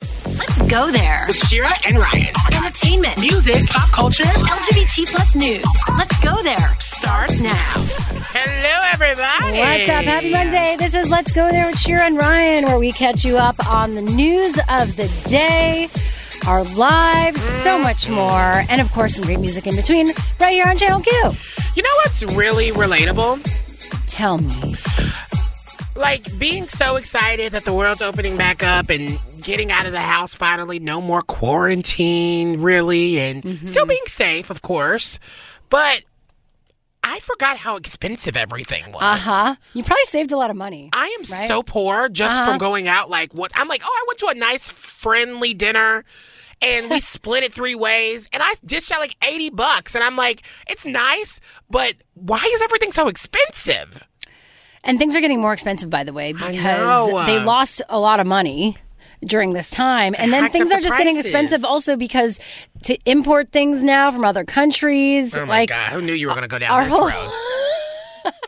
Let's go there. with Shira and Ryan. Entertainment, Music, pop culture. LGBT plus news. Let's go there. Starts now. Hello, everybody. What's up? Happy Monday. This is Let's Go There with Shira and Ryan, where we catch you up on the news of the day, our lives, so much more, and of course, some great music in between, right here on Channel Q. You know what's really relatable? Tell me. Like being so excited that the world's opening back up and getting out of the house finally, no more quarantine, really, and Mm-hmm. still being safe, of course. But I forgot how expensive everything was. Uh huh. You probably saved a lot of money. I am Right? so poor just Uh-huh. from going out. Like what? I'm like, oh, I went to a nice friendly dinner, and we split it three ways, and I dished out like eighty bucks, and I'm like, it's nice, but why is everything so expensive? And things are getting more expensive, by the way, because they lost a lot of money during this time. And then Hacked things up are the just getting prices. expensive also because to import things now from other countries, Oh my like god, who knew you were going to go down this whole- road?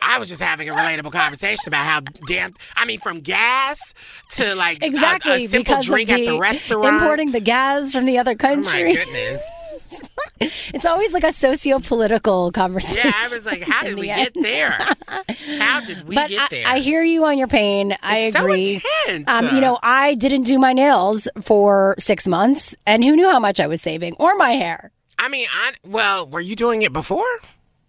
I was just having a relatable conversation about how damn. I mean, from gas to like a- exactly a, simple because drink of the at the restaurant. importing the gas from the other country. Oh my country. goodness! it's always like a socio-political conversation. Yeah, I was like, how did we end. get there? How did we But get I, there? I hear you on your pain. I It's so agree. intense. Um, you know, I didn't do my nails for six months, and who knew how much I was saving, or my hair. I mean, I well, were you doing it before?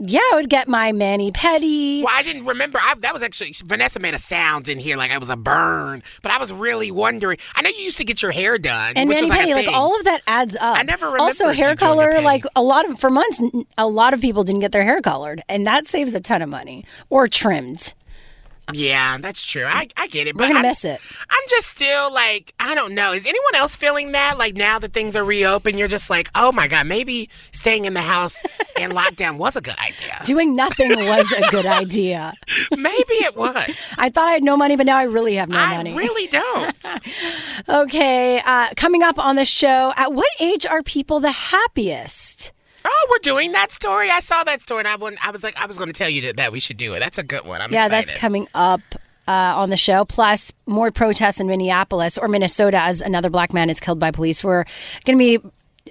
Yeah, I would get my mani pedi. Well, I didn't remember. I, that was actually Vanessa made a sound in here like it was a burn, but I was really wondering. I know you used to get your hair done, and which mani was like, pedi, like all of that adds up. I never remember. Also, hair you doing a color, like a lot of for months, a lot of people didn't get their hair colored, and that saves a ton of money or trimmed. Yeah, that's true. I, I get it, We're but gonna I'm, miss it. I'm just still like I don't know. Is anyone else feeling that? Like now that things are reopened, you're just like, oh my god, maybe staying in the house and lockdown was a good idea. Doing nothing was a good idea. maybe it was. I thought I had no money, but now I really have no I money. I really don't. Okay, uh, coming up on the show, at what age are people the happiest? Oh, we're doing that story. I saw that story, and I, went, I was like, I was going to tell you that, that we should do it. That's a good one. I'm yeah, excited. that's coming up uh, on the show. Plus, more protests in Minneapolis or Minnesota as another black man is killed by police. We're going to be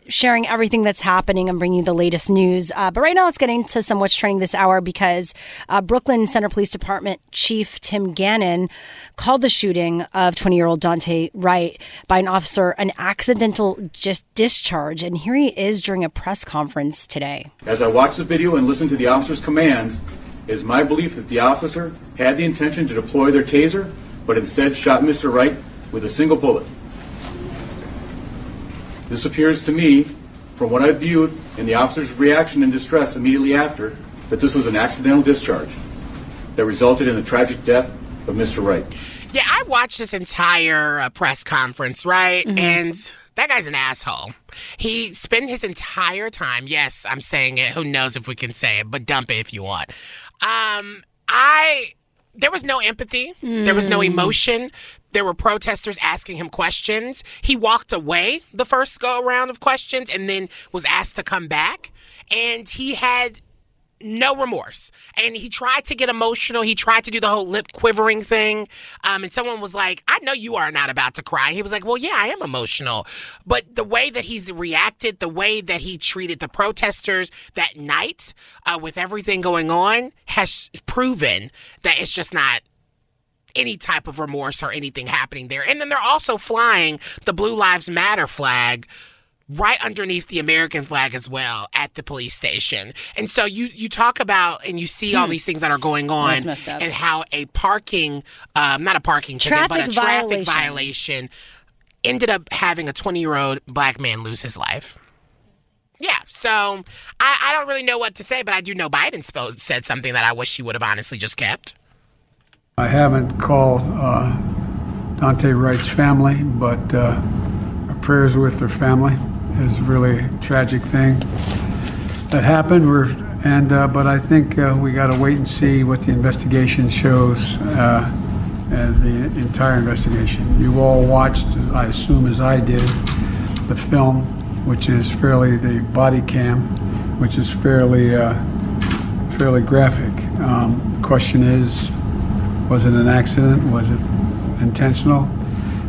sharing everything that's happening and bringing you the latest news. Uh, but right now, let's get into some what's trending this hour because uh, Brooklyn Center Police Department Chief Tim Gannon called the shooting of 20 year old Daunte Wright by an officer an accidental just discharge. And here he is during a press conference today. As I watched the video and listened to the officer's commands, it is my belief that the officer had the intention to deploy their taser, but instead shot Mr. Wright with a single bullet. This appears to me, from what I viewed and the officer's reaction and distress immediately after, that this was an accidental discharge that resulted in the tragic death of Mr. Wright. Yeah, I watched this entire uh, press conference, right? And that guy's an asshole. He spent his entire time, yes, I'm saying it. Who knows if we can say it, but dump it if you want. Um, I there was no empathy. There was no emotion. There were protesters asking him questions. He walked away the first go around of questions and then was asked to come back. And he had no remorse. And he tried to get emotional. He tried to do the whole lip quivering thing. Um, and someone was like, I know you are not about to cry. He was like, Well, yeah, I am emotional. But the way that he's reacted, the way that he treated the protesters that night uh, with everything going on has proven that it's just not. Any type of remorse or anything happening there. And then they're also flying the Blue Lives Matter flag right underneath the American flag as well at the police station. And so you you talk about and you see all these things that are going on That's messed up. and how a parking um, not a parking ticket but a Traffic traffic violation. violation ended up having a 20-year-old black man lose his life. Yeah, so I, I don't really know what to say, but I do know Biden spo- said something that I wish he would have honestly just kept. I haven't called uh, Daunte Wright's family, but uh, our prayers with their family. It's really a tragic thing that happened. We're, and uh, but I think uh, we got to wait and see what the investigation shows. Uh, and the entire investigation. You all watched, I assume, as I did, the film, which is fairly the body cam, which is fairly uh, fairly graphic. Um, the question is, was it an accident? Was it intentional?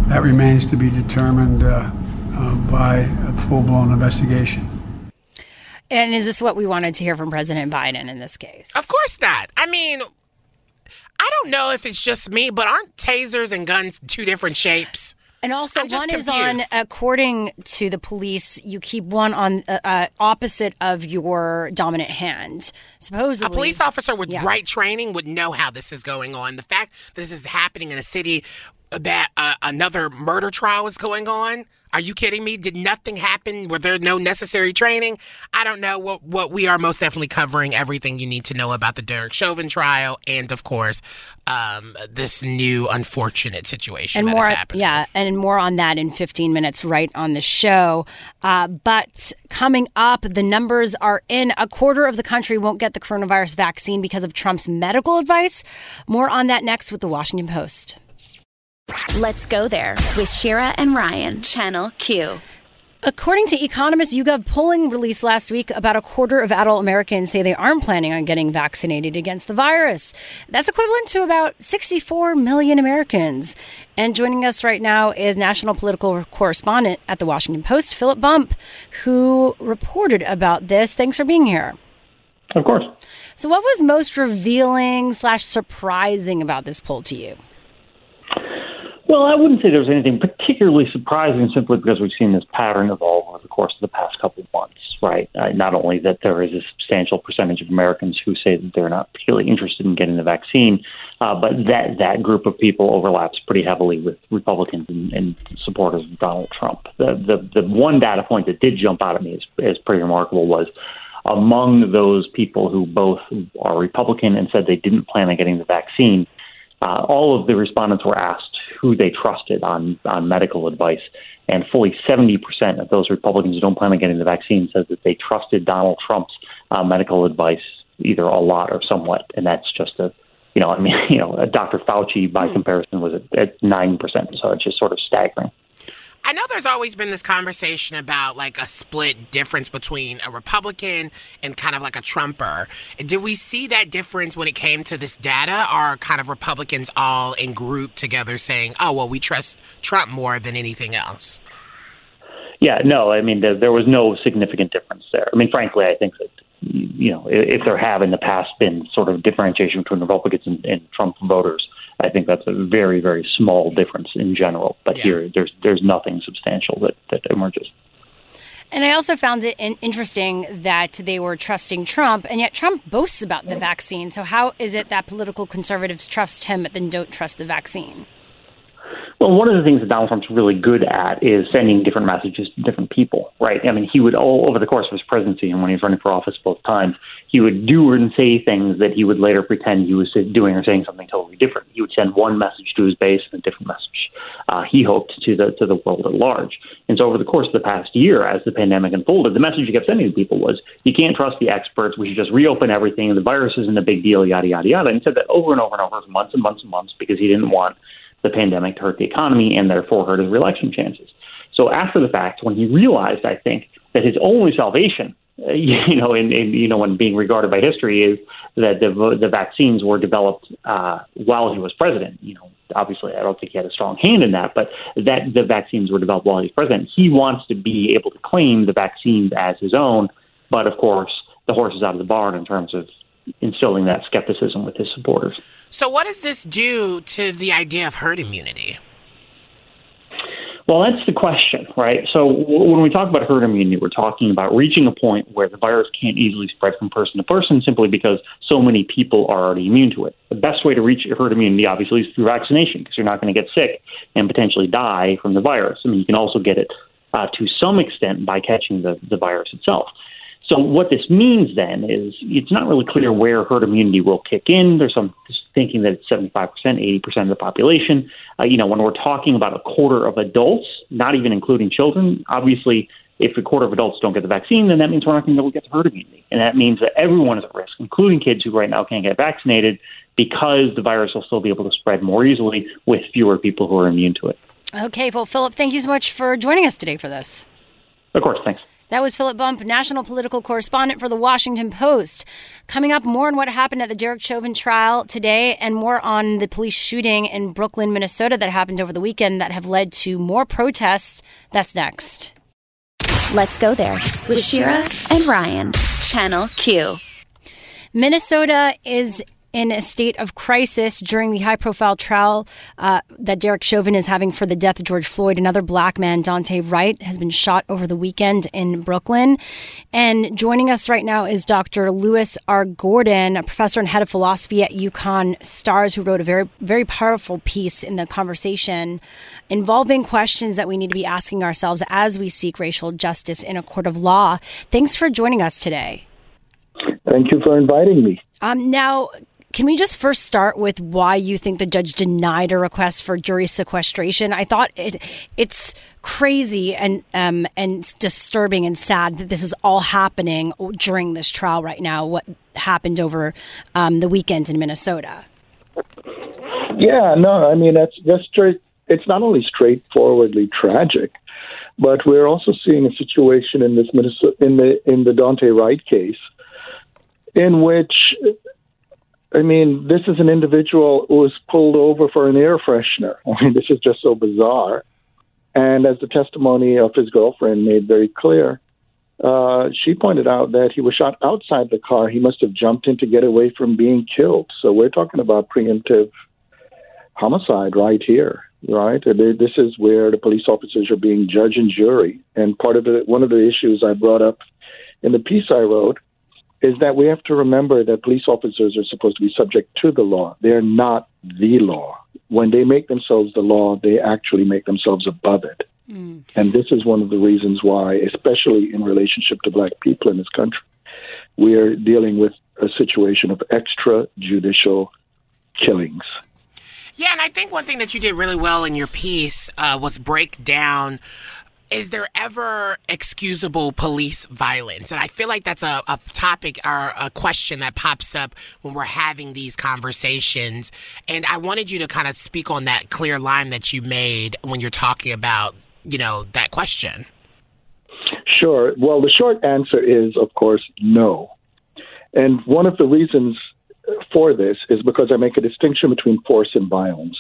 That remains to be determined uh, uh, by a full-blown investigation. And is this what we wanted to hear from President Biden in this case? Of course not. I mean, I don't know if it's just me, but aren't tasers and guns two different shapes? And also, one is on, according to the police, you keep one on uh, uh, opposite of your dominant hand. Supposedly, A police officer with Yeah. right training would know how this is going on. The fact that this is happening in a city that uh, another murder trial is going on. Are you kidding me? Did nothing happen? Were there no necessary training? I don't know. What what we are most definitely covering everything you need to know about the Derek Chauvin trial, and of course, um, this new unfortunate situation and that more, is happening. yeah, and more on that in 15 minutes, right on the show. Uh, but coming up, the numbers are in. A quarter of the country won't get the coronavirus vaccine because of Trump's medical advice. More on that next with the Washington Post. Let's go there with Shira and Ryan, Channel Q. According to Economist YouGov polling released last week, about a quarter of adult Americans say they aren't planning on getting vaccinated against the virus. That's equivalent to about 64 million Americans. And joining us right now is national political correspondent at the Washington Post, Philip Bump, who reported about this. Thanks for being here. Of course. So, what was most revealing slash surprising about this poll to you? Well, I wouldn't say there was anything particularly surprising simply because we've seen this pattern evolve over the course of the past couple of months, right? Uh, not only that there is a substantial percentage of Americans who say that they're not particularly interested in getting the vaccine, uh, but that, that group of people overlaps pretty heavily with Republicans and, and supporters of Donald Trump. The, the, the one data point that did jump out at me as, as pretty remarkable was among those people who both are Republican and said they didn't plan on getting the vaccine, uh, all of the respondents were asked who they trusted on, on medical advice, and fully 70% of those Republicans who don't plan on getting the vaccine said that they trusted Donald Trump's uh, medical advice either a lot or somewhat, and that's just a you know, I mean, you know, Dr. Fauci by comparison was at, at 9%, so it's just sort of staggering. I know there's always been this conversation about like a split difference between a Republican and kind of like a Trumper. Did we see that difference when it came to this data? Are kind of Republicans all in group together saying, oh, well, we trust Trump more than anything else? Yeah, no, I mean, there, there was no significant difference there. I mean, frankly, I think that, you know, if there have in the past been sort of differentiation between Republicans and, and Trump voters, I think that's a very, very small difference in general. But Yeah. here, there's there's nothing substantial that, that emerges. And I also found it interesting that they were trusting Trump, and yet Trump boasts about the vaccine. So, how is it that political conservatives trust him but then don't trust the vaccine? Well, one of the things that Donald Trump's really good at is sending different messages to different people, right? I mean, he would all over the course of his presidency and when he was running for office both times, he would do and say things that he would later pretend he was doing or saying something totally different. He would send one message to his base and a different message. Uh, he hoped to the to the world at large. And so, over the course of the past year, as the pandemic unfolded, the message he kept sending to people was, "You can't trust the experts. We should just reopen everything. The virus isn't a big deal. Yada yada yada." And he said that over and over and over for months and months and months because he didn't want the pandemic to hurt the economy and therefore hurt his reelection chances. So after the fact, when he realized, I think, that his only salvation, uh, you know, in, in you know, when being regarded by history is that the the vaccines were developed uh, while he was president. You know, obviously, I don't think he had a strong hand in that, but that the vaccines were developed while he was president. He wants to be able to claim the vaccines as his own, but of course, the horse is out of the barn in terms of instilling that skepticism with his supporters. So, what does this do to the idea of herd immunity? Well, that's the question, right? So when we talk about herd immunity, we're talking about reaching a point where the virus can't easily spread from person to person simply because so many people are already immune to it. The best way to reach herd immunity, obviously, is through vaccination because you're not going to get sick and potentially die from the virus. I mean, you can also get it uh, to some extent by catching the, the virus itself. So what this means then is it's not really clear where herd immunity will kick in. There's some thinking that it's 75%, 80% of the population. Uh, you know, when we're talking about a quarter of adults, not even including children, obviously, if a quarter of adults don't get the vaccine, then that means we're not going to be able to get the herd immunity. And that means that everyone is at risk, including kids who right now can't get vaccinated because the virus will still be able to spread more easily with fewer people who are immune to it. Okay, well, Philip, thank you so much for joining us today for this. Of course, thanks. That was Philip Bump, national political correspondent for the Washington Post. Coming up, more on what happened at the Derek Chauvin trial today and more on the police shooting in Brooklyn, Minnesota that happened over the weekend that have led to more protests. That's next. Let's go there with Shira and Ryan, Channel Q. Minnesota is in a state of crisis during the high profile trial uh, that Derek Chauvin is having for the death of George Floyd. Another black man, Daunte Wright, has been shot over the weekend in Brooklyn. And joining us right now is Dr. Lewis R. Gordon, a professor and head of philosophy at UConn Storrs, who wrote a very, very powerful piece in the conversation involving questions that we need to be asking ourselves as we seek racial justice in a court of law. Thanks for joining us today. Thank you for inviting me. Um, now, can we just first start with why you think the judge denied a request for jury sequestration? I thought it, it's crazy and um, and disturbing and sad that this is all happening during this trial right now. What happened over um, the weekend in Minnesota? Yeah, no, I mean that's that's straight. It's not only straightforwardly tragic, but we're also seeing a situation in this Minnesota, in the in the Daunte Wright case, in which I mean, this is an individual who was pulled over for an air freshener. I mean, this is just so bizarre. And as the testimony of his girlfriend made very clear, uh, she pointed out that he was shot outside the car. He must have jumped in to get away from being killed. So we're talking about preemptive homicide right here, right? This is where the police officers are being judge and jury. And part of it, one of the issues I brought up in the piece I wrote is that we have to remember that police officers are supposed to be subject to the law. They're not the law. When they make themselves the law, they actually make themselves above it. Mm. And this is one of the reasons why, especially in relationship to black people in this country, we are dealing with a situation of extrajudicial killings. Yeah, and I think one thing that you did really well in your piece uh, was break down is there ever excusable police violence? And I feel like that's a, a topic or a question that pops up when we're having these conversations. And I wanted you to kind of speak on that clear line that you made when you're talking about, you know, that question. Sure. Well, the short answer is, of course, no. And one of the reasons for this is because I make a distinction between force and violence.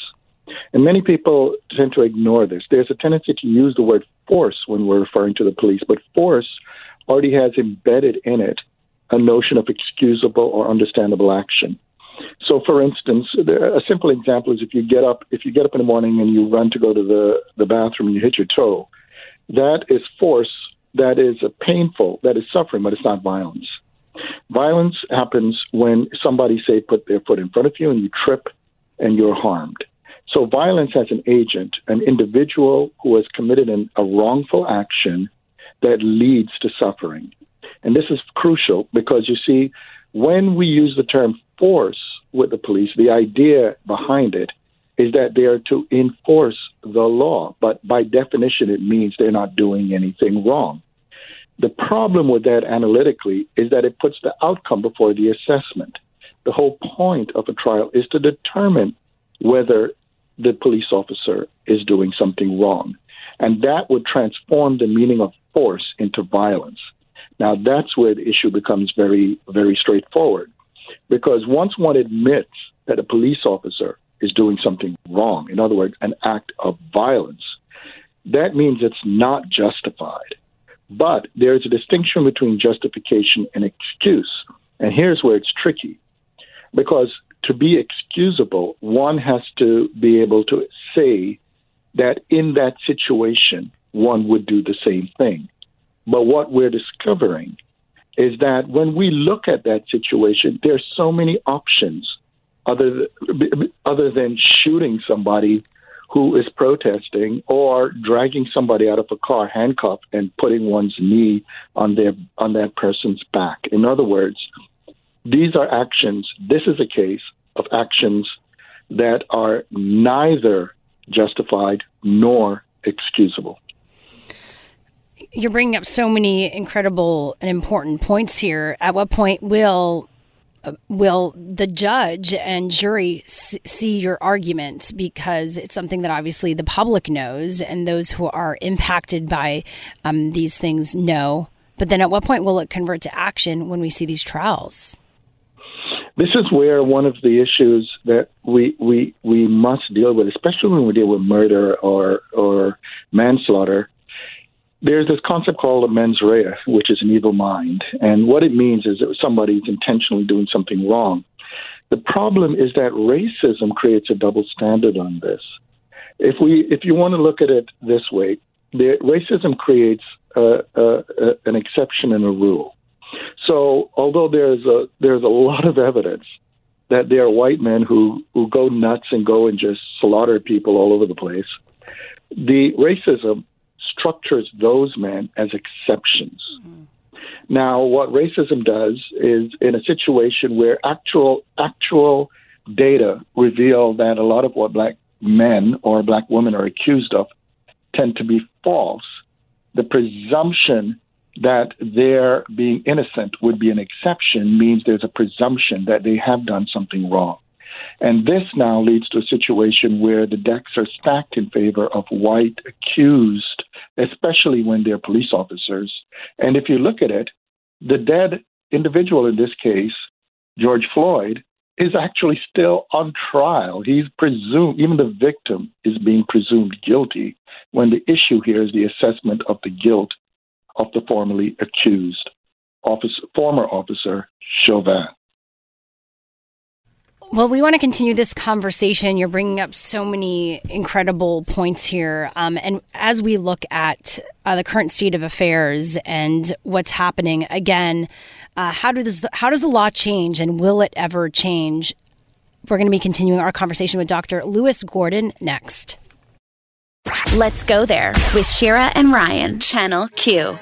And many people tend to ignore this. There's a tendency to use the word force when we're referring to the police, but force already has embedded in it a notion of excusable or understandable action. So, for instance, there, a simple example is if you get up if you get up in the morning and you run to go to the, the bathroom and you hit your toe, that is force that is a painful, that is suffering, but it's not violence. Violence happens when somebody, say, put their foot in front of you and you trip and you're harmed. So, violence as an agent, an individual who has committed an, a wrongful action that leads to suffering. And this is crucial because you see, when we use the term force with the police, the idea behind it is that they are to enforce the law. But by definition, it means they're not doing anything wrong. The problem with that analytically is that it puts the outcome before the assessment. The whole point of a trial is to determine whether the police officer is doing something wrong. And that would transform the meaning of force into violence. Now, that's where the issue becomes very, very straightforward. Because once one admits that a police officer is doing something wrong, in other words, an act of violence, that means it's not justified. But there's a distinction between justification and excuse. And here's where it's tricky because to be excusable, one has to be able to say that in that situation, one would do the same thing. But what we're discovering is that when we look at that situation, there's so many options other th- other than shooting somebody who is protesting or dragging somebody out of a car handcuffed and putting one's knee on their on that person's back. In other words, these are actions. This is a case of actions that are neither justified nor excusable. You're bringing up so many incredible and important points here. At what point will uh, will the judge and jury see your argument because it's something that obviously the public knows and those who are impacted by um, these things know but then at what point will it convert to action when we see these trials this is where one of the issues that we we we must deal with, especially when we deal with murder or or manslaughter. There's this concept called a mens rea, which is an evil mind, and what it means is that somebody's intentionally doing something wrong. The problem is that racism creates a double standard on this. If we if you want to look at it this way, the, racism creates an exception and a rule. So, although there's a there's a lot of evidence that there are white men who who go nuts and go and just slaughter people all over the place, the racism structures those men as exceptions. Mm-hmm. Now, what racism does is, in a situation where actual actual data reveal that a lot of what black men or black women are accused of tend to be false, the presumption that their being innocent would be an exception means there's a presumption that they have done something wrong. And this now leads to a situation where the decks are stacked in favor of white accused, especially when they're police officers. And if you look at it, the dead individual in this case, George Floyd, is actually still on trial. He's presumed, even the victim is being presumed guilty when the issue here is the assessment of the guilt of the formerly accused officer, former officer Chauvin. Well, we want to continue this conversation. You're bringing up so many incredible points here. Um, and as we look at uh, the current state of affairs and what's happening, again, uh, how, does the, how does the law change and will it ever change? We're going to be continuing our conversation with Dr. Lewis Gordon next. Let's go there with Shira and Ryan, Channel Q.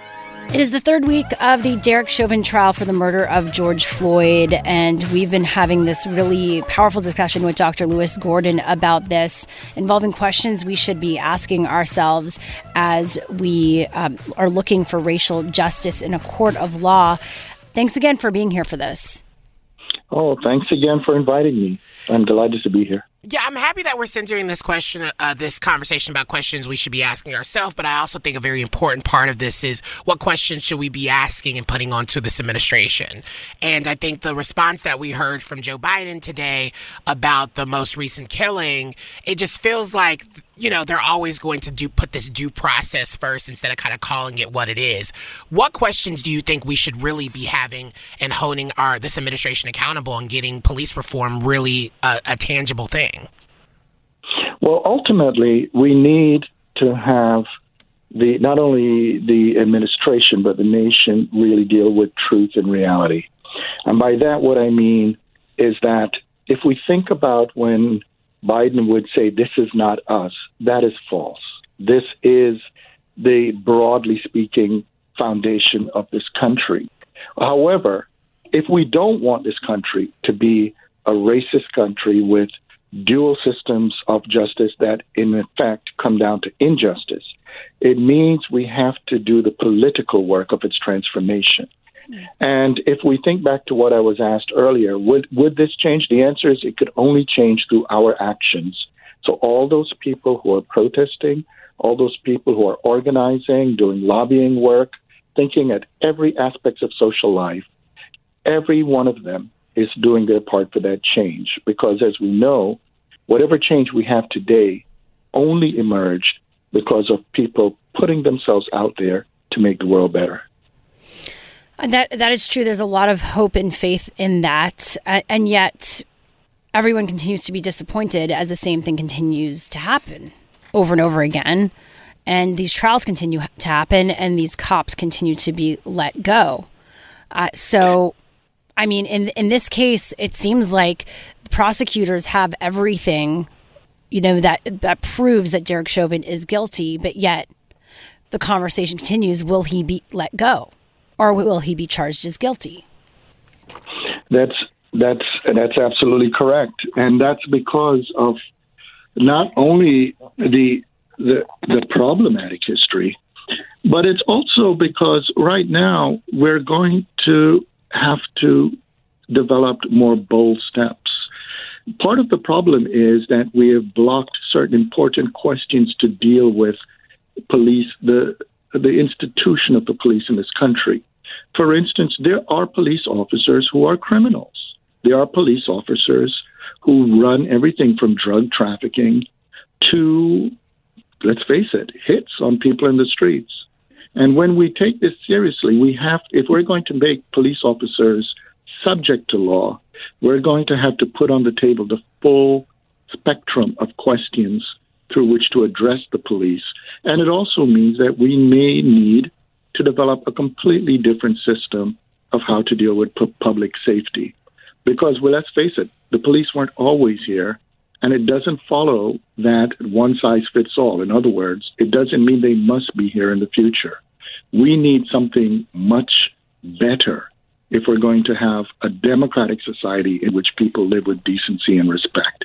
It is the third week of the Derek Chauvin trial for the murder of George Floyd, and we've been having this really powerful discussion with Dr. Lewis Gordon about this, involving questions we should be asking ourselves as we um, are looking for racial justice in a court of law. Thanks again for being here for this. Oh, thanks again for inviting me. I'm delighted to be here. Yeah, I'm happy that we're centering this question, uh, this conversation about questions we should be asking ourselves. But I also think a very important part of this is what questions should we be asking and putting onto this administration. And I think the response that we heard from Joe Biden today about the most recent killing, it just feels like you know they're always going to do put this due process first instead of kind of calling it what it is. What questions do you think we should really be having and holding our this administration accountable and getting police reform really a, a tangible thing? Well, ultimately, we need to have the not only the administration but the nation really deal with truth and reality. And by that, what I mean is that if we think about when Biden would say, This is not us, that is false. This is the broadly speaking foundation of this country. However, if we don't want this country to be a racist country with dual systems of justice that, in effect, come down to injustice. It means we have to do the political work of its transformation. And if we think back to what I was asked earlier, would, would this change? The answer is it could only change through our actions. So, all those people who are protesting, all those people who are organizing, doing lobbying work, thinking at every aspect of social life, every one of them is doing their part for that change. Because as we know, whatever change we have today only emerged because of people putting themselves out there to make the world better. And That that is true. There's a lot of hope and faith in that, and yet everyone continues to be disappointed as the same thing continues to happen over and over again, and these trials continue to happen, and these cops continue to be let go. Uh, so, I mean, in in this case, it seems like prosecutors have everything, you know, that that proves that Derek Chauvin is guilty, but yet the conversation continues: Will he be let go? or will he be charged as guilty? That's that's that's absolutely correct, and that's because of not only the the, the problematic history, but it's also because right now we're going to have to develop more bold steps. Part of the problem is that we have blocked certain important questions to deal with police, the the institution of the police in this country. For instance, there are police officers who are criminals. There are police officers who run everything from drug trafficking to, let's face it, hits on people in the streets. And when we take this seriously, we have, if we're going to make police officers subject to law, we're going to have to put on the table the full spectrum of questions through which to address the police. And it also means that we may need to develop a completely different system of how to deal with pu- public safety. Because, well, let's face it, the police weren't always here, and it doesn't follow that one size fits all. In other words, it doesn't mean they must be here in the future. We need something much better if we're going to have a democratic society in which people live with decency and respect.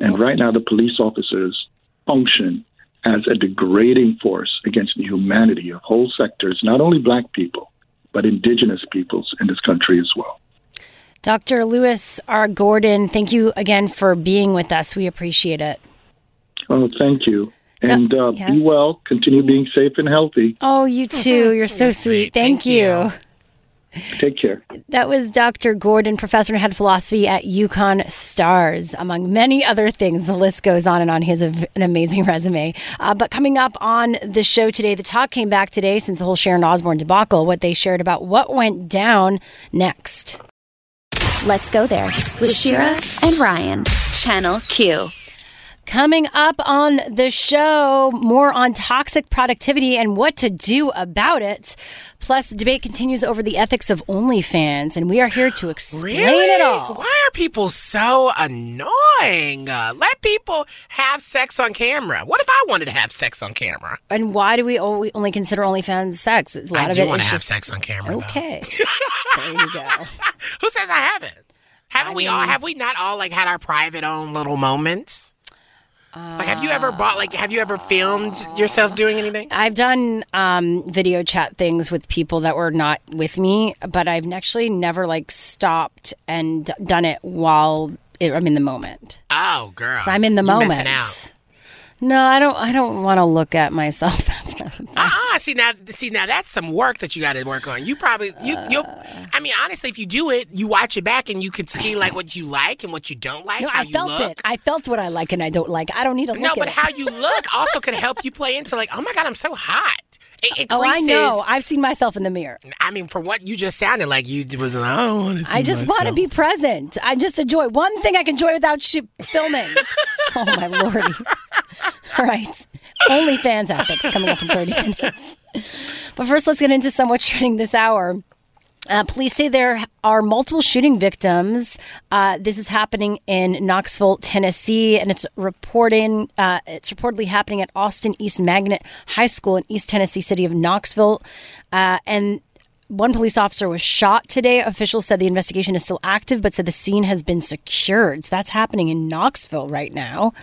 And right now, the police officers function as a degrading force against the humanity of whole sectors, not only black people, but indigenous peoples in this country as well. Dr. Lewis R. Gordon, thank you again for being with us. We appreciate it. Oh, thank you. And uh, yeah. be well. Continue being safe and healthy. Oh, you too. You're so sweet. Thank, you. Take care. That was Dr. Gordon, professor and head of philosophy at UConn Storrs, among many other things. The list goes on and on. He has a, an amazing resume. Uh, but coming up on the show today, the talk came back today since the whole Sharon Osbourne debacle, what they shared about what went down next. Let's go there with Shira and Ryan. Channel Q. Coming up on the show, more on toxic productivity and what to do about it. Plus, the debate continues over the ethics of OnlyFans, and we are here to explain Really? it all. Why are people so annoying? Uh, let people have sex on camera. What if I wanted to have sex on camera? And why do we only consider OnlyFans sex? A lot I of it want is to have sex on camera. okay. there you go. Who says I haven't? Haven't we all? Have we not all like had our private own little moments? Like, have you ever bought? Like, have you ever filmed yourself doing anything? I've done um, video chat things with people that were not with me, but I've actually never like stopped and done it while it, I'm in the moment. Oh, girl, I'm in the You moment. No, I don't. I don't want to look at myself. Ah, see now, see now, that's some work that you got to work on. You probably you you. I mean, honestly, if you do it, you watch it back and you could see like what you like and what you don't like. no, I felt look. it. I felt what I like and I don't like. I don't need to look No, but it. how you look also could help you play into like, oh my god, I'm so hot. It oh, I know. I've seen myself in the mirror. I mean, for what you just sounded like, you was. I don't want to. See I just want to be present. I just enjoy one thing I can enjoy without sh- filming. oh my lordy! All right, OnlyFans ethics coming up in thirty minutes. But first, let's get into some what's trending this hour. Uh, police say there are multiple shooting victims. Uh, this is happening in Knoxville, Tennessee, and it's reporting. Uh, it's reportedly happening at Austin East Magnet High School in East Tennessee city of Knoxville, uh, and one police officer was shot today. Officials said the investigation is still active, but said the scene has been secured. So that's happening in Knoxville right now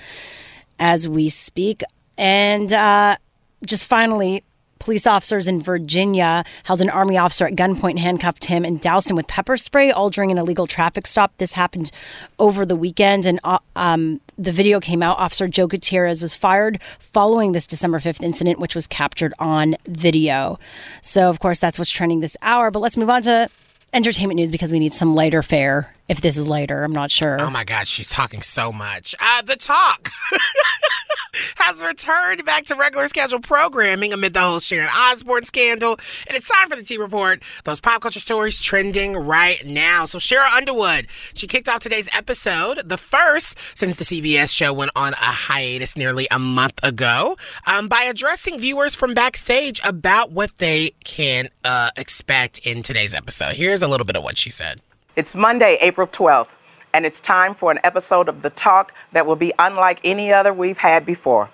as we speak. And uh, just finally, police officers in Virginia held an army officer at gunpoint, handcuffed him, and doused him with pepper spray, all during an illegal traffic stop. This happened over the weekend, and uh, um, the video came out. Officer Joe Gutierrez was fired following this December 5th incident, which was captured on video. So, of course, that's what's trending this hour. But let's move on to entertainment news because we need some lighter fare if this is later. I'm not sure. Oh my God, she's talking so much. Uh, the talk has returned back to regular scheduled programming amid the whole Sharon Osbourne scandal. And it's time for the T Report. Those pop culture stories trending right now. So, Sheryl Underwood, she kicked off today's episode, the first since the CBS show went on a hiatus nearly a month ago, um, by addressing viewers from backstage about what they can uh, expect in today's episode. Here's a little bit of what she said. It's Monday, April 12th, and it's time for an episode of The Talk that will be unlike any other we've had before.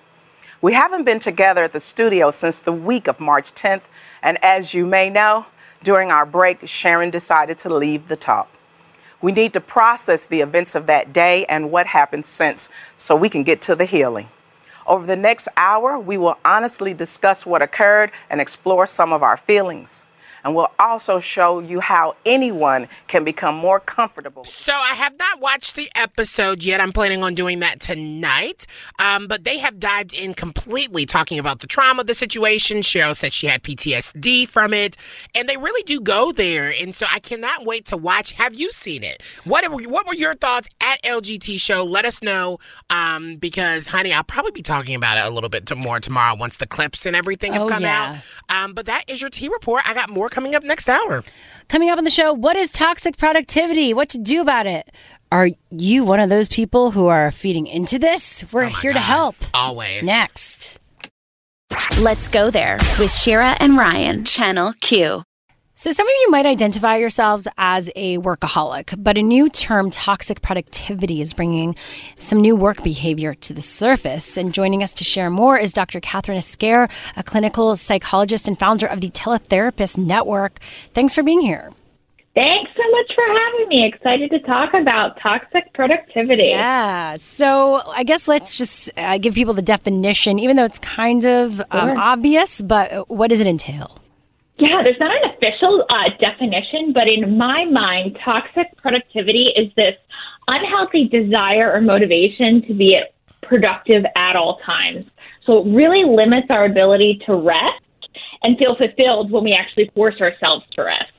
We haven't been together at the studio since the week of March 10th, and as you may know, during our break, Sharon decided to leave The Talk. We need to process the events of that day and what happened since so we can get to the healing. Over the next hour, we will honestly discuss what occurred and explore some of our feelings and we'll also show you how anyone can become more comfortable. So I have not watched the episode yet. I'm planning on doing that tonight. Um, but they have dived in completely talking about the trauma of the situation. Sheryl said she had PTSD from it, and they really do go there. And so I cannot wait to watch. Have you seen it? What were, what were your thoughts at LGT Show? Let us know um, because, honey, I'll probably be talking about it a little bit more tomorrow once the clips and everything have Oh, come yeah. out. Um, but that is your T report. I got more coming up next hour. Coming up on the show, what is toxic productivity? What to do about it? Are you one of those people who are feeding into this? We're oh here to help. Always. Next. Let's go there with Shira and Ryan, Channel Q. So, some of you might identify yourselves as a workaholic, but a new term, toxic productivity, is bringing some new work behavior to the surface. And joining us to share more is Dr. Kathryn Esquer, a clinical psychologist and founder of the Teletherapist Network. Thanks for being here. Thanks so much for having me. Excited to talk about toxic productivity. Yeah. So I guess let's just uh, give people the definition, even though it's kind of um, Sure. obvious, but what does it entail? Yeah, there's not an official uh, definition, but in my mind, toxic productivity is this unhealthy desire or motivation to be productive at all times. So it really limits our ability to rest and feel fulfilled when we actually force ourselves to rest.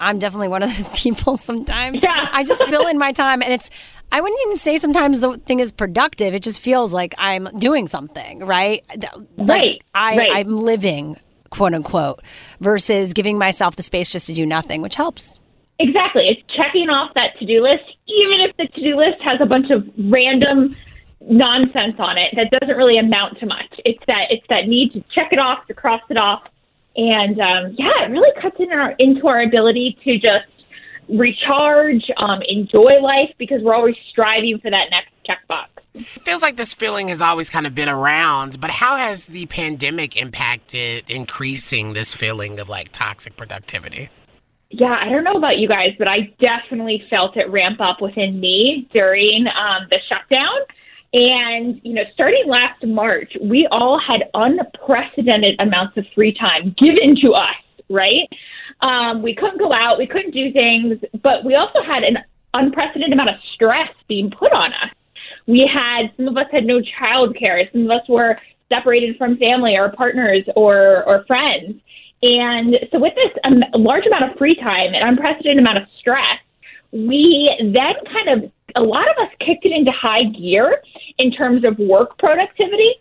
I'm definitely one of those people sometimes. Yeah. I just fill in my time and it's I wouldn't even say sometimes the thing is productive. It just feels like I'm doing something, right? Like Right, I right. I'm living, quote unquote, versus giving myself the space just to do nothing, which helps. Exactly. It's checking off that to do list, even if the to do list has a bunch of random nonsense on it that doesn't really amount to much. It's that it's that need to check it off, to cross it off. And um, yeah, it really cuts in our, into our ability to just recharge, um, enjoy life because we're always striving for that next checkbox. It feels like this feeling has always kind of been around, but how has the pandemic impacted increasing this feeling of like toxic productivity? Yeah, I don't know about you guys, but I definitely felt it ramp up within me during um, the shutdown. And, you know, starting last March, we all had unprecedented amounts of free time given to us, right? Um, we couldn't go out, we couldn't do things, but we also had an unprecedented amount of stress being put on us. We had, some of us had no childcare, some of us were separated from family or partners or, or friends. And so, with this um, large amount of free time and unprecedented amount of stress, we then kind of, a lot of us kicked it into high gear in terms of work productivity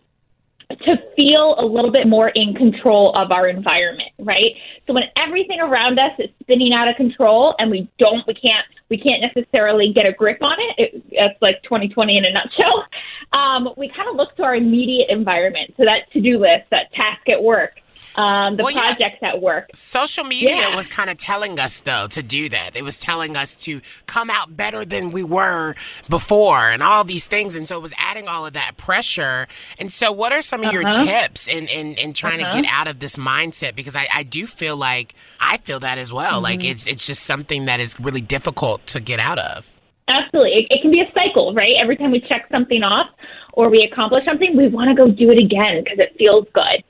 to feel a little bit more in control of our environment, right? So when everything around us is spinning out of control and we don't, we can't, we can't necessarily get a grip on it. it that's like 2020 in a nutshell. Um, we kind of look to our immediate environment. So that to-do list, that task at work, um, the Well, yeah. projects at work. Social media Yeah. was kind of telling us, though, to do that. It was telling us to come out better than we were before and all these things. And so it was adding all of that pressure. And so, what are some of your Uh-huh. tips in, in, in trying Uh-huh. to get out of this mindset? Because I, I do feel like I feel that as well. Like Mhm. it's, it's just something that is really difficult to get out of. Absolutely. It, it can be a cycle, right? Every time we check something off or we accomplish something, we want to go do it again because it feels good.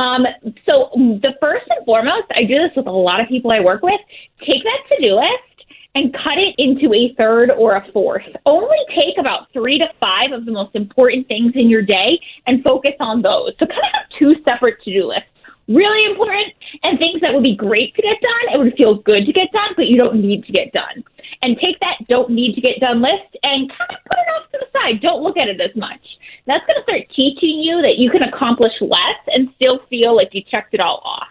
Um, so, the first and foremost, I do this with a lot of people I work with take that to do list and cut it into a third or a fourth. Only take about three to five of the most important things in your day and focus on those. So, kind of have two separate to do lists really important and things that would be great to get done. It would feel good to get done, but you don't need to get done. And take that don't need to get done list and kind of put it off to the side. Don't look at it as much. That's going to start teaching you that you can accomplish less and still feel like you checked it all off.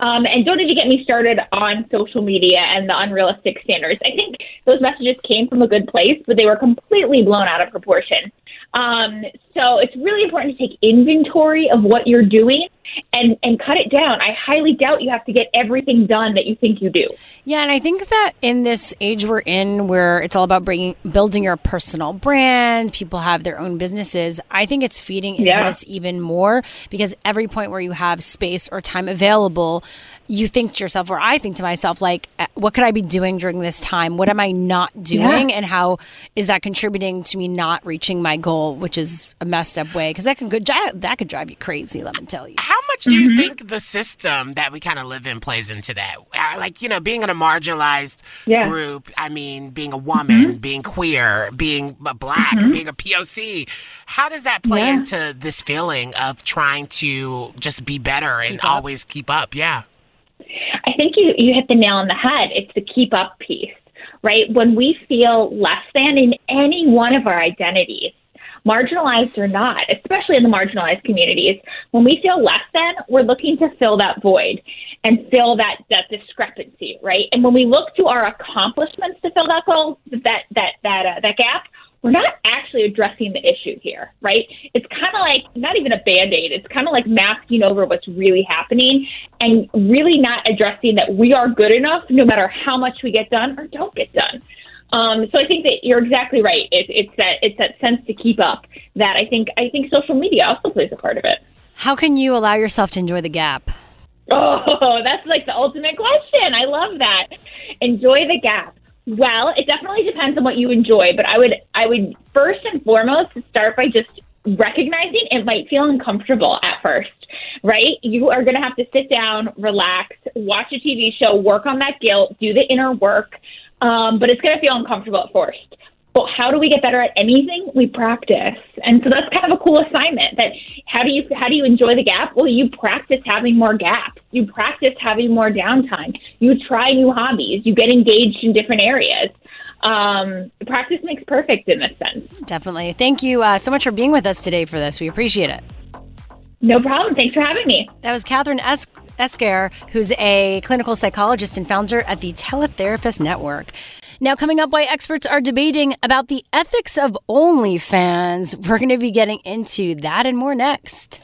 Um, and don't even get me started on social media and the unrealistic standards. I think those messages came from a good place, but they were completely blown out of proportion. Um, so it's really important to take inventory of what you're doing and and cut it down. I highly doubt you have to get everything done that you think you do. Yeah, and I think that in this age we're in, where it's all about bringing building your personal brand, people have their own businesses. I think it's feeding into Yeah. this even more because every point where you have space or time available, you think to yourself, or I think to myself, like, uh, what could I be doing during this time? What am I not doing, Yeah. and how is that contributing to me not reaching my goal, which is a messed up way? Because that can go that could drive you crazy. Let me tell you. How much do you think the system that we kind of live in plays into that? Uh, Like, you know, being in a marginalized Yeah. group, I mean, being a woman, being queer, being a black, being a POC, how does that play Yeah. into this feeling of trying to just be better and up. always keep up? Yeah. I think you, you hit the nail on the head. It's the keep up piece, right? When we feel less than in any one of our identities, marginalized or not, especially in the marginalized communities, when we feel less than, we're looking to fill that void and fill that, that discrepancy, right? And when we look to our accomplishments to fill that goal, that, that, that, uh, that gap, we're not actually addressing the issue here, right? It's kind of like not even a band aid. It's kind of like masking over what's really happening and really not addressing that we are good enough no matter how much we get done or don't get done. Um, so I think that you're exactly right. It, it's that it's that sense to keep up that I think I think social media also plays a part of it. How can you allow yourself to enjoy the gap? Oh, that's like the ultimate question. I love that. Enjoy the gap. Well, it definitely depends on what you enjoy, but I would I would first and foremost start by just recognizing it might feel uncomfortable at first, right? You are going to have to sit down, relax, watch a TV show, work on that guilt, do the inner work, um, but it's going to feel uncomfortable at first. But how do we get better at anything? We practice, and so that's kind of a cool assignment. That how do you how do you enjoy the gap? Well, you practice having more gaps. You practice having more downtime. You try new hobbies. You get engaged in different areas. Um, practice makes perfect in this sense. Definitely. Thank you uh, so much for being with us today for this. We appreciate it. No problem. Thanks for having me. That was Kathryn es- Esquer, who's a clinical psychologist and founder at the Teletherapist Network. Now, coming up, why experts are debating about the ethics of OnlyFans. We're going to be getting into that and more next.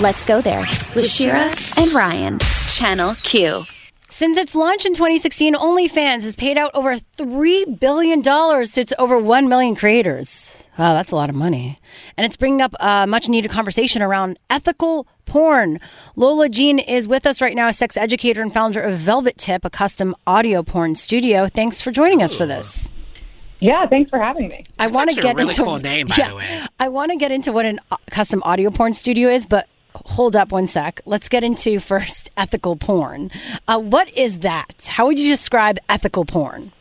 Let's go there with Shira and Ryan. Channel Q. Since its launch in 2016, OnlyFans has paid out over $3 billion to its over 1 million creators. Wow, that's a lot of money. And it's bringing up a much needed conversation around ethical porn. Lola Jean is with us right now, a sex educator and founder of Velvet Tip, a custom audio porn studio. Thanks for joining us for this. Yeah, thanks for having me. I want to actually a get really into cool name, by yeah, the way. I want to get into what a uh, custom audio porn studio is, but hold up one sec. Let's get into first ethical porn. Uh, what is that? How would you describe ethical porn?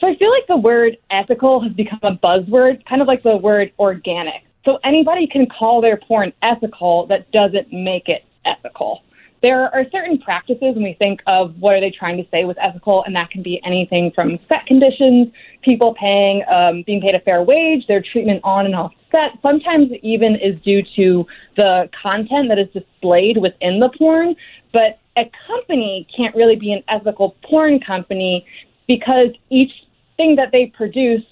So I feel like the word ethical has become a buzzword, kind of like the word organic. So anybody can call their porn ethical that doesn't make it ethical. There are certain practices when we think of what are they trying to say with ethical, and that can be anything from set conditions, people paying, um, being paid a fair wage, their treatment on and off set. Sometimes it even is due to the content that is displayed within the porn. But a company can't really be an ethical porn company because each thing that they produce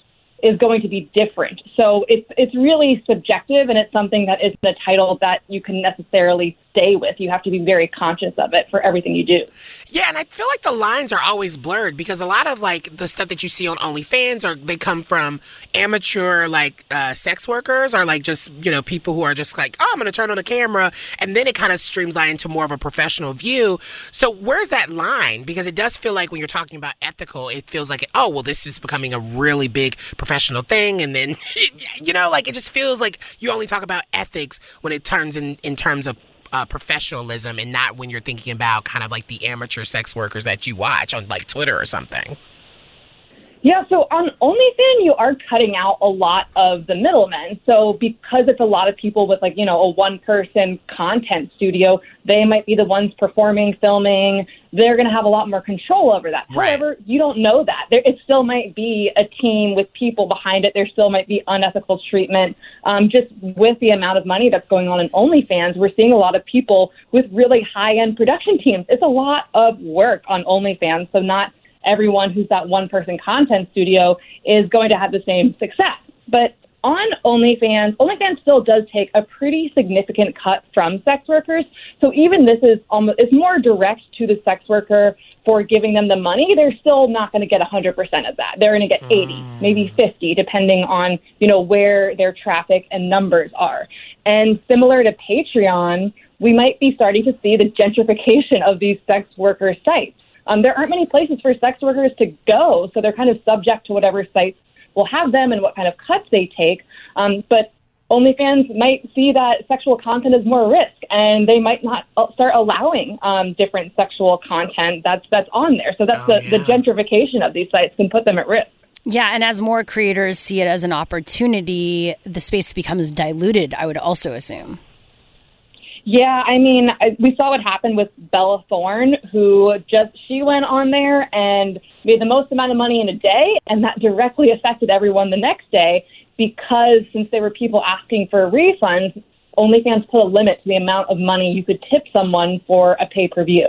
is going to be different. So it's it's really subjective and it's something that isn't a title that you can necessarily stay with. You have to be very conscious of it for everything you do. Yeah, and I feel like the lines are always blurred because a lot of like the stuff that you see on OnlyFans or they come from amateur like uh, sex workers or like just you know people who are just like oh I'm gonna turn on the camera and then it kind of streams streamlines into more of a professional view. So where's that line? Because it does feel like when you're talking about ethical, it feels like oh well this is becoming a really big professional thing, and then you know like it just feels like you only talk about ethics when it turns in in terms of uh, professionalism and not when you're thinking about kind of like the amateur sex workers that you watch on like Twitter or something. Yeah, so on OnlyFans, you are cutting out a lot of the middlemen. So because it's a lot of people with like, you know, a one person content studio, they might be the ones performing, filming. They're going to have a lot more control over that. Right. However, you don't know that. There, it still might be a team with people behind it. There still might be unethical treatment. Um, just with the amount of money that's going on in OnlyFans, we're seeing a lot of people with really high end production teams. It's a lot of work on OnlyFans. So not everyone who's that one person content studio is going to have the same success. But on OnlyFans, OnlyFans still does take a pretty significant cut from sex workers. So even this is almost it's more direct to the sex worker for giving them the money. They're still not going to get 100% of that. They're going to get 80, hmm. maybe 50, depending on you know where their traffic and numbers are. And similar to Patreon, we might be starting to see the gentrification of these sex worker sites. Um, there aren't many places for sex workers to go, so they're kind of subject to whatever sites will have them and what kind of cuts they take. Um, but OnlyFans might see that sexual content is more risk, and they might not uh, start allowing um, different sexual content that's that's on there. So that's the, the gentrification of these sites can put them at risk. Yeah, and as more creators see it as an opportunity, the space becomes diluted, I would also assume. Yeah, I mean, I, we saw what happened with Bella Thorne, who just she went on there and made the most amount of money in a day, and that directly affected everyone the next day because since there were people asking for refunds, OnlyFans put a limit to the amount of money you could tip someone for a pay per view.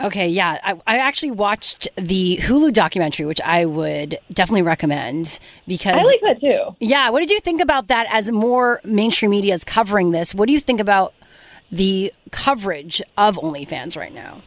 Okay, yeah. I, I actually watched the Hulu documentary, which I would definitely recommend because I like that too. Yeah, what did you think about that as more mainstream media is covering this? What do you think about the coverage of OnlyFans right now?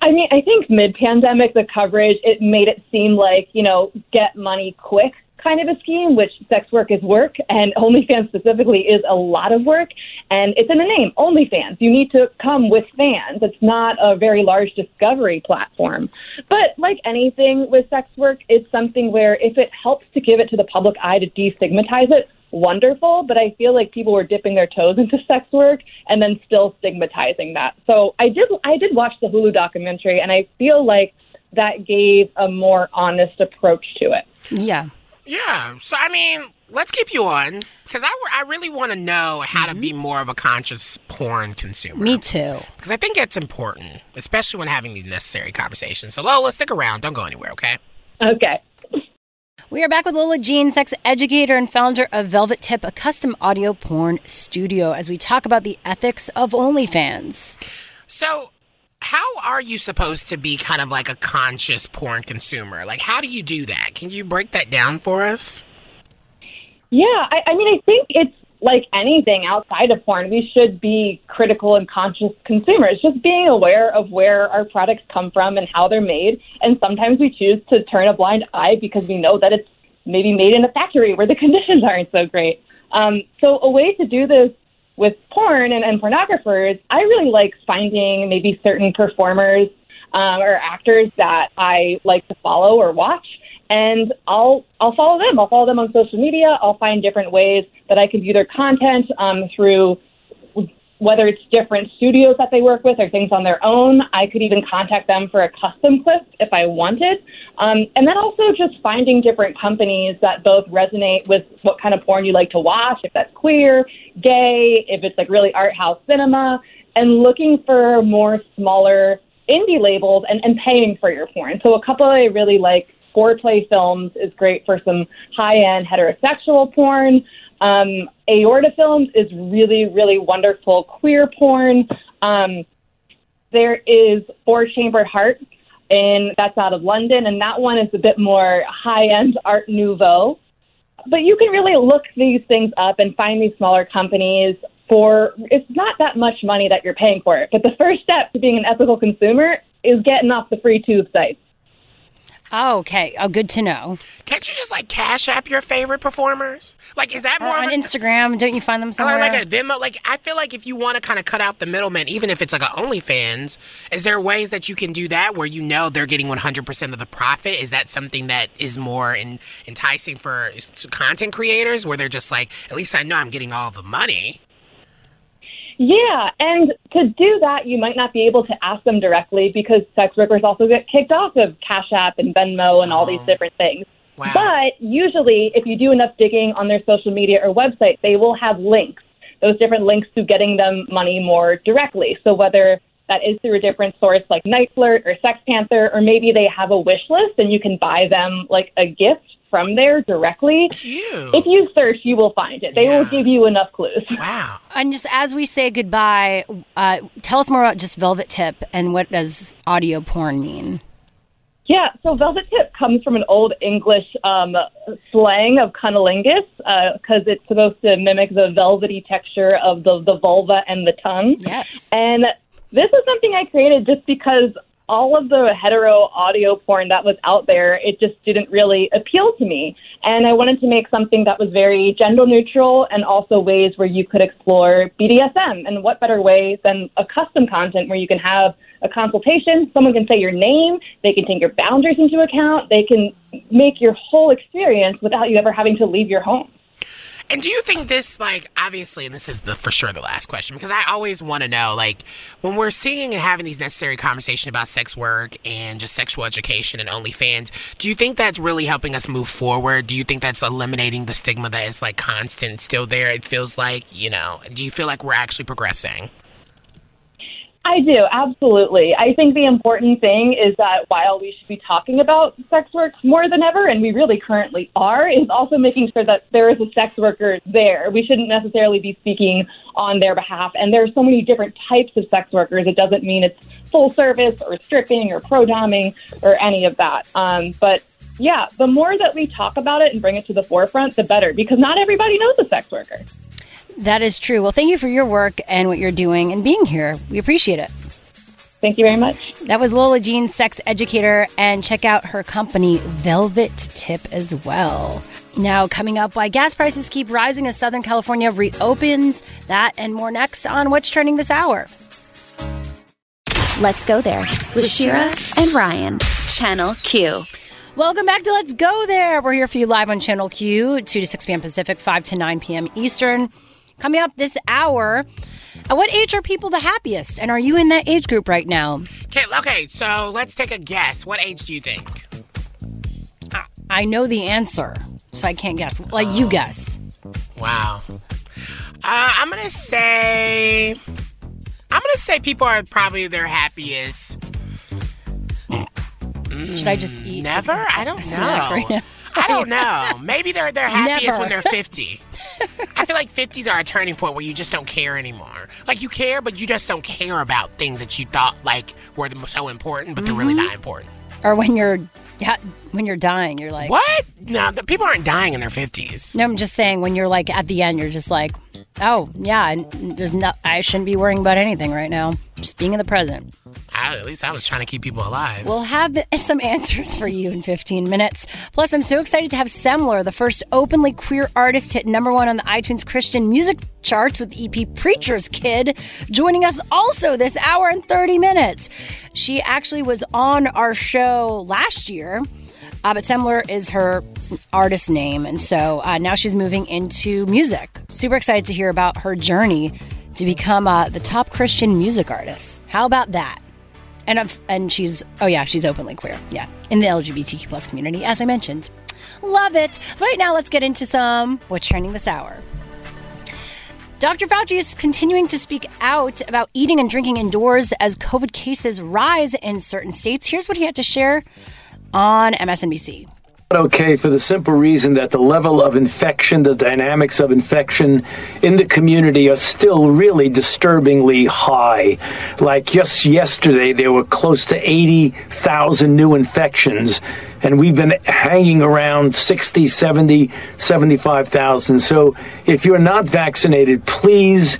I mean, I think mid pandemic, the coverage, it made it seem like, you know, get money quick kind of a scheme, which sex work is work, and OnlyFans specifically is a lot of work. And it's in the name, OnlyFans. You need to come with fans. It's not a very large discovery platform. But like anything with sex work, it's something where if it helps to give it to the public eye to destigmatize it, wonderful, but I feel like people were dipping their toes into sex work and then still stigmatizing that. So I did I did watch the Hulu documentary and I feel like that gave a more honest approach to it. Yeah. Yeah. So I mean, let's keep you on because I, I really want to know how to be mm-hmm. more of a conscious porn consumer. Me too. Because I think it's important, especially when having these necessary conversations. So Lola, stick around. Don't go anywhere. Okay. Okay. We are back with Lola Jean, sex educator and founder of Velvet Tip, a custom audio porn studio, as we talk about the ethics of OnlyFans. So, how are you supposed to be kind of like a conscious porn consumer? Like, how do you do that? Can you break that down for us? Yeah, I, I mean, I think it's like anything outside of porn. We should be critical and conscious consumers, just being aware of where our products come from and how they're made. And sometimes we choose to turn a blind eye because we know that it's maybe made in a factory where the conditions aren't so great. Um, so, a way to do this with porn and, and pornographers, I really like finding maybe certain performers um, or actors that I like to follow or watch, and I'll I'll follow them. I'll follow them on social media. I'll find different ways that I can view their content um, through whether it's different studios that they work with or things on their own. I could even contact them for a custom clip if I wanted. Um, and then also just finding different companies that both resonate with what kind of porn you like to watch, if that's queer, gay, if it's like really art house cinema, and looking for more smaller indie labels and, and paying for your porn. So a couple I really like, Foreplay Films is great for some high-end heterosexual porn. Um, Aorta Films is really, really wonderful queer porn. Um, there is Four Chambered Heart, and that's out of London, and that one is a bit more high-end Art Nouveau. But you can really look these things up and find these smaller companies for it's not that much money that you're paying for it. But the first step to being an ethical consumer is getting off the free tube sites. Oh, okay. Oh, good to know. Can't you just like cash app your favorite performers? Like, is that Or more on of a, Instagram, don't you find them somewhere? Or like a Venmo, like I feel like if you want to kind of cut out the middleman, even if it's like a OnlyFans, is there ways that you can do that where you know they're getting 100% of the profit? Is that something that is more in, enticing for content creators where they're just like, at least I know I'm getting all the money? Yeah, and to do that, you might not be able to ask them directly because sex workers also get kicked off of Cash App and Venmo and all these oh. different things. But usually, if you do enough digging on their social media or website, they will have links, those different links to getting them money more directly. So whether that is through a different source like NiteFlirt or SextPanther, or maybe they have a wish list and you can buy them like a gift from there directly. If you search, you will find it. They will give you enough clues. Wow. And just as we say goodbye, uh, tell us more about just Velvet Tip and what does audio porn mean? Yeah, so velvet tip comes from an old English um, slang of cunnilingus because it's supposed to mimic the velvety texture of the, the vulva and the tongue. Yes. And this is something I created just because all of the hetero audio porn that was out there, it just didn't really appeal to me. And I wanted to make something that was very gender neutral and also ways where you could explore BDSM. And what better way than a custom content where you can have a consultation, someone can say your name, they can take your boundaries into account, they can make your whole experience without you ever having to leave your home. And do you think this, like, obviously, and this is the for sure the last question because I always want to know, like, when we're seeing and having these necessary conversations about sex work and just sexual education and OnlyFans, do you think that's really helping us move forward? Do you think that's eliminating the stigma that is like constant, still there? It feels like, you know, do you feel like we're actually progressing? I do, absolutely. I think the important thing is that while we should be talking about sex work more than ever, and we really currently are, is also making sure that there is a sex worker there. We shouldn't necessarily be speaking on their behalf. And there are so many different types of sex workers. It doesn't mean it's full service or stripping or pro doming or any of that. Um, but yeah, the more that we talk about it and bring it to the forefront, the better, because not everybody knows a sex worker. That is true. Well, thank you for your work and what you're doing and being here. We appreciate it. Thank you very much. That was Lola Jean, sex educator, and check out her company, Velvet Tip, as well. Now, coming up, why gas prices keep rising as Southern California reopens. That and more next on What's Trending This Hour. Let's go there with Shira and Ryan, Channel Q. Welcome back to Let's Go There. We're here for you live on Channel Q, 2 to 6 p.m. Pacific, 5 to 9 p.m. Eastern. Coming up this hour, at what age are people the happiest? And are you in that age group right now? Okay, okay, so let's take a guess. What age do you think? I know the answer, so I can't guess. Like, you guess. Wow. Uh, I'm gonna say. I'm gonna say people are probably their happiest. Should I just eat? Never. I don't right know. now? I don't know. Maybe they're they're happiest Never. when they're 50. I feel like 50s are a turning point where you just don't care anymore. Like you care, but you just don't care about things that you thought like were the- so important, but they're really Mhm. not important. Or when you're yeah, when you're dying, you're like, What? No, the people aren't dying in their 50s. No, I'm just saying when you're like at the end, you're just like, oh yeah, and there's not. I shouldn't be worrying about anything right now. Just being in the present. I, at least I was trying to keep people alive. We'll have some answers for you in 15 minutes. Plus, I'm so excited to have Semler, the first openly queer artist, hit number one on the iTunes Christian music charts with EP Preacher's Kid, joining us also this hour and 30 minutes. She actually was on our show last year. Uh, but Semler is her artist name, and so uh, now she's moving into music. Super excited to hear about her journey to become uh, the top Christian music artist. How about that? And I've, and she's oh yeah, she's openly queer. Yeah, in the LGBTQ plus community, as I mentioned. Love it. Right now, let's get into some what's trending this hour. Dr. Fauci is continuing to speak out about eating and drinking indoors as COVID cases rise in certain states. Here's what he had to share on MSNBC. Okay for the simple reason that the level of infection, the dynamics of infection in the community are still really disturbingly high. Like just yesterday, there were close to 80,000 new infections, and we've been hanging around 60, 70, 75,000. So if you're not vaccinated, please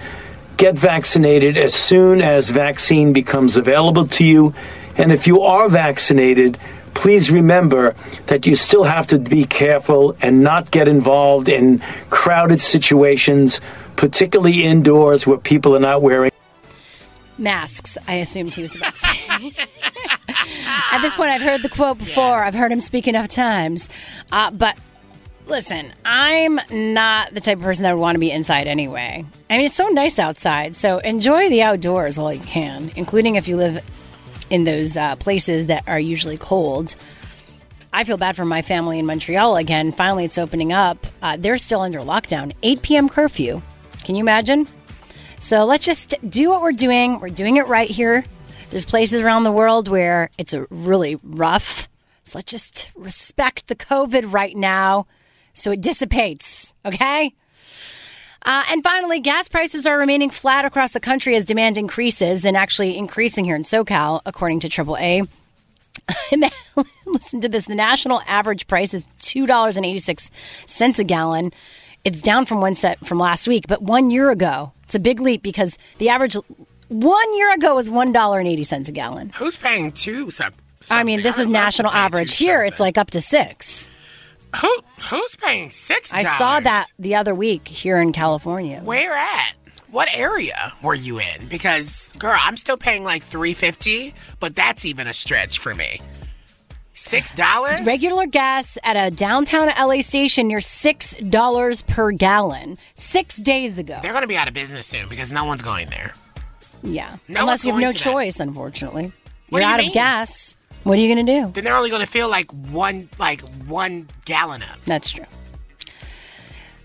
get vaccinated as soon as vaccine becomes available to you. And if you are vaccinated, please remember that you still have to be careful and not get involved in crowded situations, particularly indoors where people are not wearing. Masks, I assumed he was about to say. At this point, I've heard the quote before. I've heard him speak enough times. Uh, but listen, I'm not the type of person that would want to be inside anyway. I mean, it's so nice outside, so enjoy the outdoors while you can, including if you live in those uh, places that are usually cold. I feel bad for my family in Montreal again. Finally, it's opening up. Uh, they're still under lockdown, 8 p.m. curfew. Can you imagine? So let's just do what we're doing. We're doing it right here. There's places around the world where it's a really rough. So let's just respect the COVID right now so it dissipates, okay? Uh, and finally, gas prices are remaining flat across the country as demand increases and actually increasing here in SoCal, according to AAA. Listen to this. The national average price is $2.86 a gallon. It's down from one set from last week, but one year ago, it's a big leap because the average one year ago was $1.80 a gallon. Who's paying two? Sep- I mean, this is national average. Here, it's like up to six. Who who's paying six? I saw that the other week here in California. Where at? What area were you in? Because girl, I'm still paying like three fifty, but that's even a stretch for me. Six dollars? Regular gas at a downtown LA station near six dollars per gallon. Six days ago. They're gonna be out of business soon because no one's going there. Yeah. No Unless you have no to that. choice, unfortunately. What You're you out mean? of gas. What are you gonna do? Then they're only gonna feel like one like one gallon up. That's true.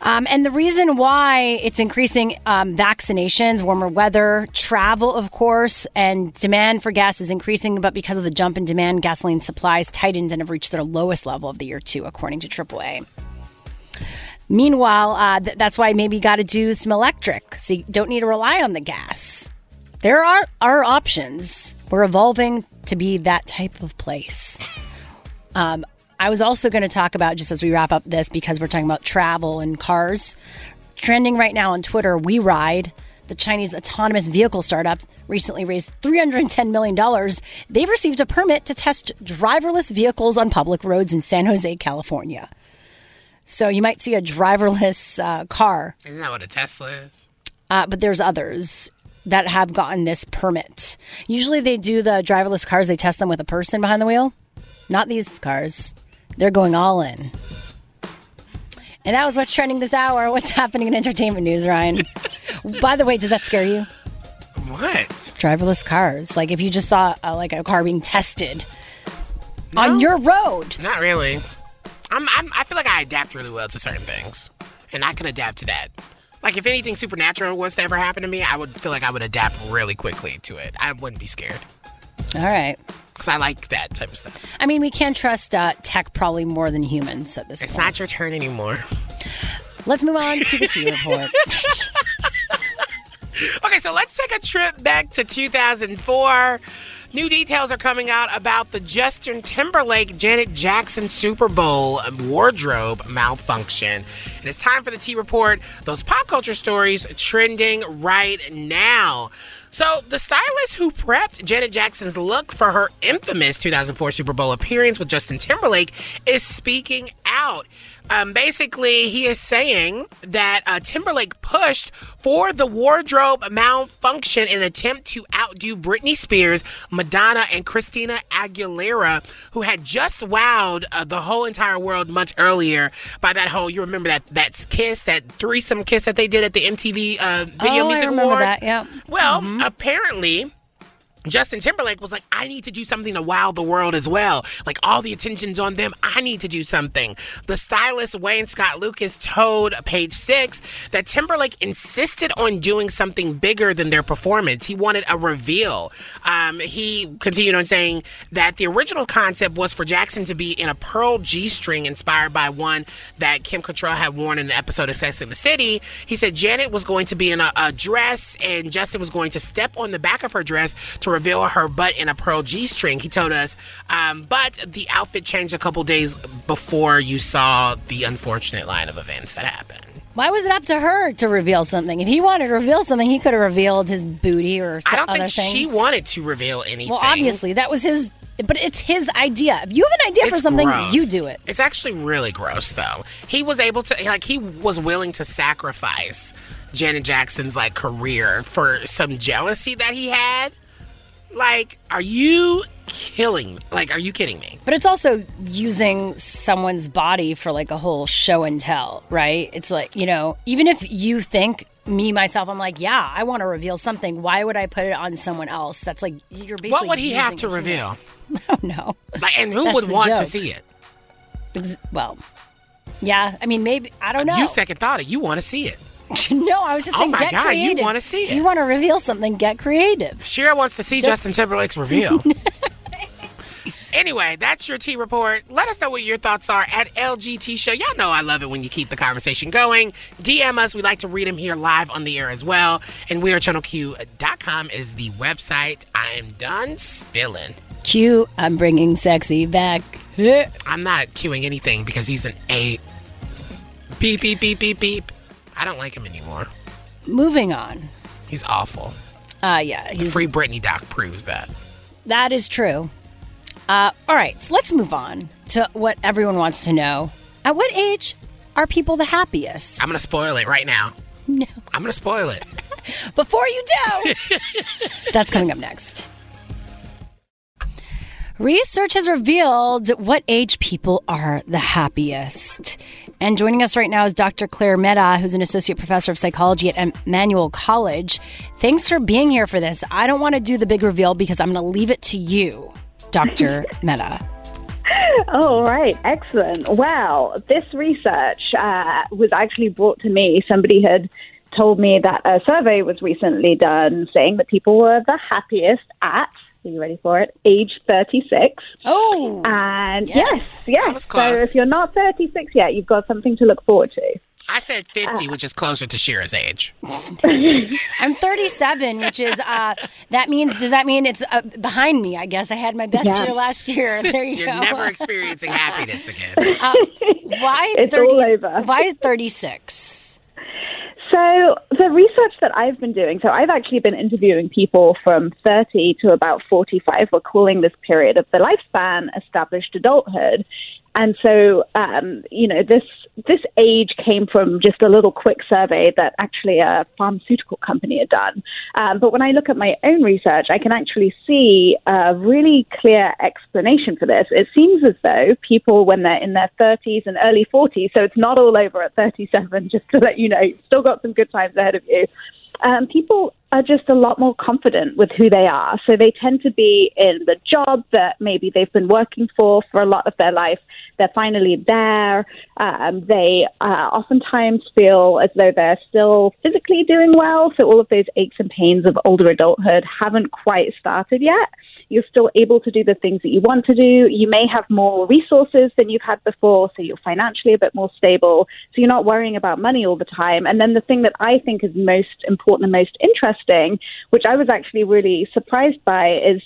Um, and the reason why it's increasing um, vaccinations, warmer weather, travel, of course, and demand for gas is increasing. But because of the jump in demand, gasoline supplies tightened and have reached their lowest level of the year, too, according to AAA. Meanwhile, uh, th- that's why maybe you got to do some electric, so you don't need to rely on the gas. There are, are options. We're evolving to be that type of place. Um, I was also going to talk about, just as we wrap up this, because we're talking about travel and cars. Trending right now on Twitter, WeRide, the Chinese autonomous vehicle startup, recently raised $310 million. They've received a permit to test driverless vehicles on public roads in San Jose, California. So you might see a driverless uh, car Isn't that what a Tesla is? uh, but there's others that have gotten this permit. Usually they do the driverless cars, they test them with a person behind the wheel. Not these cars. They're going all in. And that was what's trending this hour. What's happening in entertainment news, Ryan? By the way, does that scare you? What? Driverless cars. Like if you just saw uh, like a car being tested on your road. Not really. I'm, I'm I feel like I adapt really well to certain things, and I can adapt to that. Like if anything supernatural was to ever happen to me, I would feel like I would adapt really quickly to it. I wouldn't be scared All right. because I like that type of stuff. I mean, we can trust uh, tech probably more than humans at this It's point. not your turn anymore. Let's move on to the T report. Okay, so let's take a trip back to 2004. New details are coming out about the Justin Timberlake Janet Jackson Super Bowl wardrobe malfunction. And it's time for the T Report, those pop culture stories trending right now. So, the stylist who prepped Janet Jackson's look for her infamous 2004 Super Bowl appearance with Justin Timberlake is speaking out. Um, basically, he is saying that uh, Timberlake pushed for the wardrobe malfunction in an attempt to outdo Britney Spears, Madonna, and Christina Aguilera, who had just wowed uh, the whole entire world months earlier by that whole. You remember that that kiss, that threesome kiss that they did at the MTV uh, Video Oh, I Music remember Awards. that, yeah. Well, apparently. Justin Timberlake was like, I need to do something to wow the world as well. Like, all the attention's on them. I need to do something. The stylist Wayne Scott Lucas told Page Six that Timberlake insisted on doing something bigger than their performance. He wanted a reveal. Um, he continued on saying that the original concept was for Jackson to be in a pearl G string inspired by one that Kim Cattrall had worn in an episode of Sex in the City. He said Janet was going to be in a, a dress and Justin was going to step on the back of her dress to reveal her butt in a pearl G string. He told us, um, but the outfit changed a couple days before you saw the unfortunate line of events that happened. Why was it up to her to reveal something? If he wanted to reveal something, he could have revealed his booty or I some don't other think things. she wanted to reveal anything. Well, obviously, that was his. But it's his idea. If you have an idea for something, gross. you do it. It's actually really gross, though. He was able to, like, he was willing to sacrifice Janet Jackson's like career for some jealousy that he had. Like, are you killing me? Like, are you kidding me? But it's also using someone's body for like a whole show and tell, right? It's like, you know, even if you think me myself, I'm like, yeah, I want to reveal something. Why would I put it on someone else? That's like you're basically. What would he have to reveal? Oh no. Like, and who That's would want to see it? Ex- Well, yeah. I mean, maybe I don't know. You second thought it. You want to see it. no, I was just Oh saying, my get God, you wanna see If you want to reveal something, get creative. Shira wants to see Just- Justin Timberlake's reveal. anyway, that's your T report. Let us know what your thoughts are at LGT Show. Y'all know I love it when you keep the conversation going. DM us. We like to read them here live on the air as well. And wearechannelq.com is the website. I am done spilling. Q, I'm bringing sexy back. I'm not queuing anything because he's an A. Beep, beep, beep, beep, beep. I don't like him anymore. Moving on. He's awful. Uh, yeah, he's Free Britney doc proves that. That is true. Uh, all right, so let's move on to what everyone wants to know. At what age are people the happiest? I'm going to spoil it right now. No. I'm going to spoil it. Before you do, that's coming up next. Research has revealed what age people are the happiest. And joining us right now is Dr. Clare Mehta, who's an associate professor of psychology at Emmanuel College. Thanks for being here for this. I don't want to do the big reveal because I'm going to leave it to you, Dr. Mehta. All right, excellent. Well, this research uh, was actually brought to me. Somebody had told me that a survey was recently done saying that people were the happiest at, are you ready for it? Age 36. Oh. And Yes. yes, yes. So if you're not 36 yet, you've got something to look forward to. I said 50, which is closer to Shira's age. I'm 37, which is uh, that means does that mean it's uh, behind me? I guess I had my best Yeah. year last year. There you You're go. never experiencing happiness again. Uh, why It's 30, all over. Why 36? So, the research that I've been doing, so I've actually been interviewing people from 30 to about 45. We're calling this period of the lifespan established adulthood. And so, um, you know, this this age came from just a little quick survey that actually a pharmaceutical company had done. Um, but when I look at my own research, I can actually see a really clear explanation for this. It seems as though people, when they're in their 30s and early 40s, so it's not all over at 37, just to let you know, you've still got some good times ahead of you. Um, people are just a lot more confident with who they are. So they tend to be in the job that maybe they've been working for for a lot of their life. They're finally there. Um, they uh, oftentimes feel as though they're still physically doing well. So all of those aches and pains of older adulthood haven't quite started yet. You're still able to do the things that you want to do. You may have more resources than you've had before, so you're financially a bit more stable. So you're not worrying about money all the time. And then the thing that I think is most important and most interesting, which I was actually really surprised by, is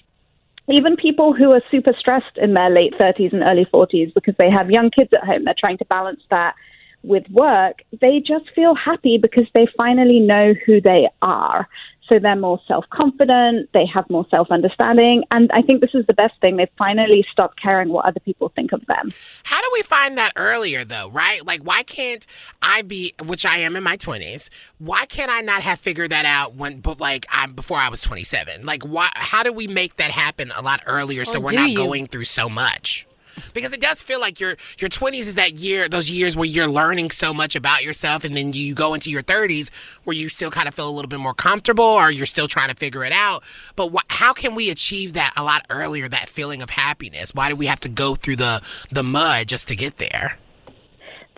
even people who are super stressed in their late 30s and early 40s because they have young kids at home, they're trying to balance that with work, they just feel happy because they finally know who they are. So they're more self confident, they have more self understanding. And I think this is the best thing. They've finally stopped caring what other people think of them. How do we find that earlier, though, right? Like, why can't I be, which I am in my 20s, why can't I not have figured that out when, but like, I'm before I was 27? Like, why, how do we make that happen a lot earlier so Or we're not you? going through so much? Because it does feel like your your 20s is that year, those years where you're learning so much about yourself, and then you go into your 30s where you still kind of feel a little bit more comfortable, or you're still trying to figure it out. But wh- how can we achieve that a lot earlier? That feeling of happiness. Why do we have to go through the the mud just to get there?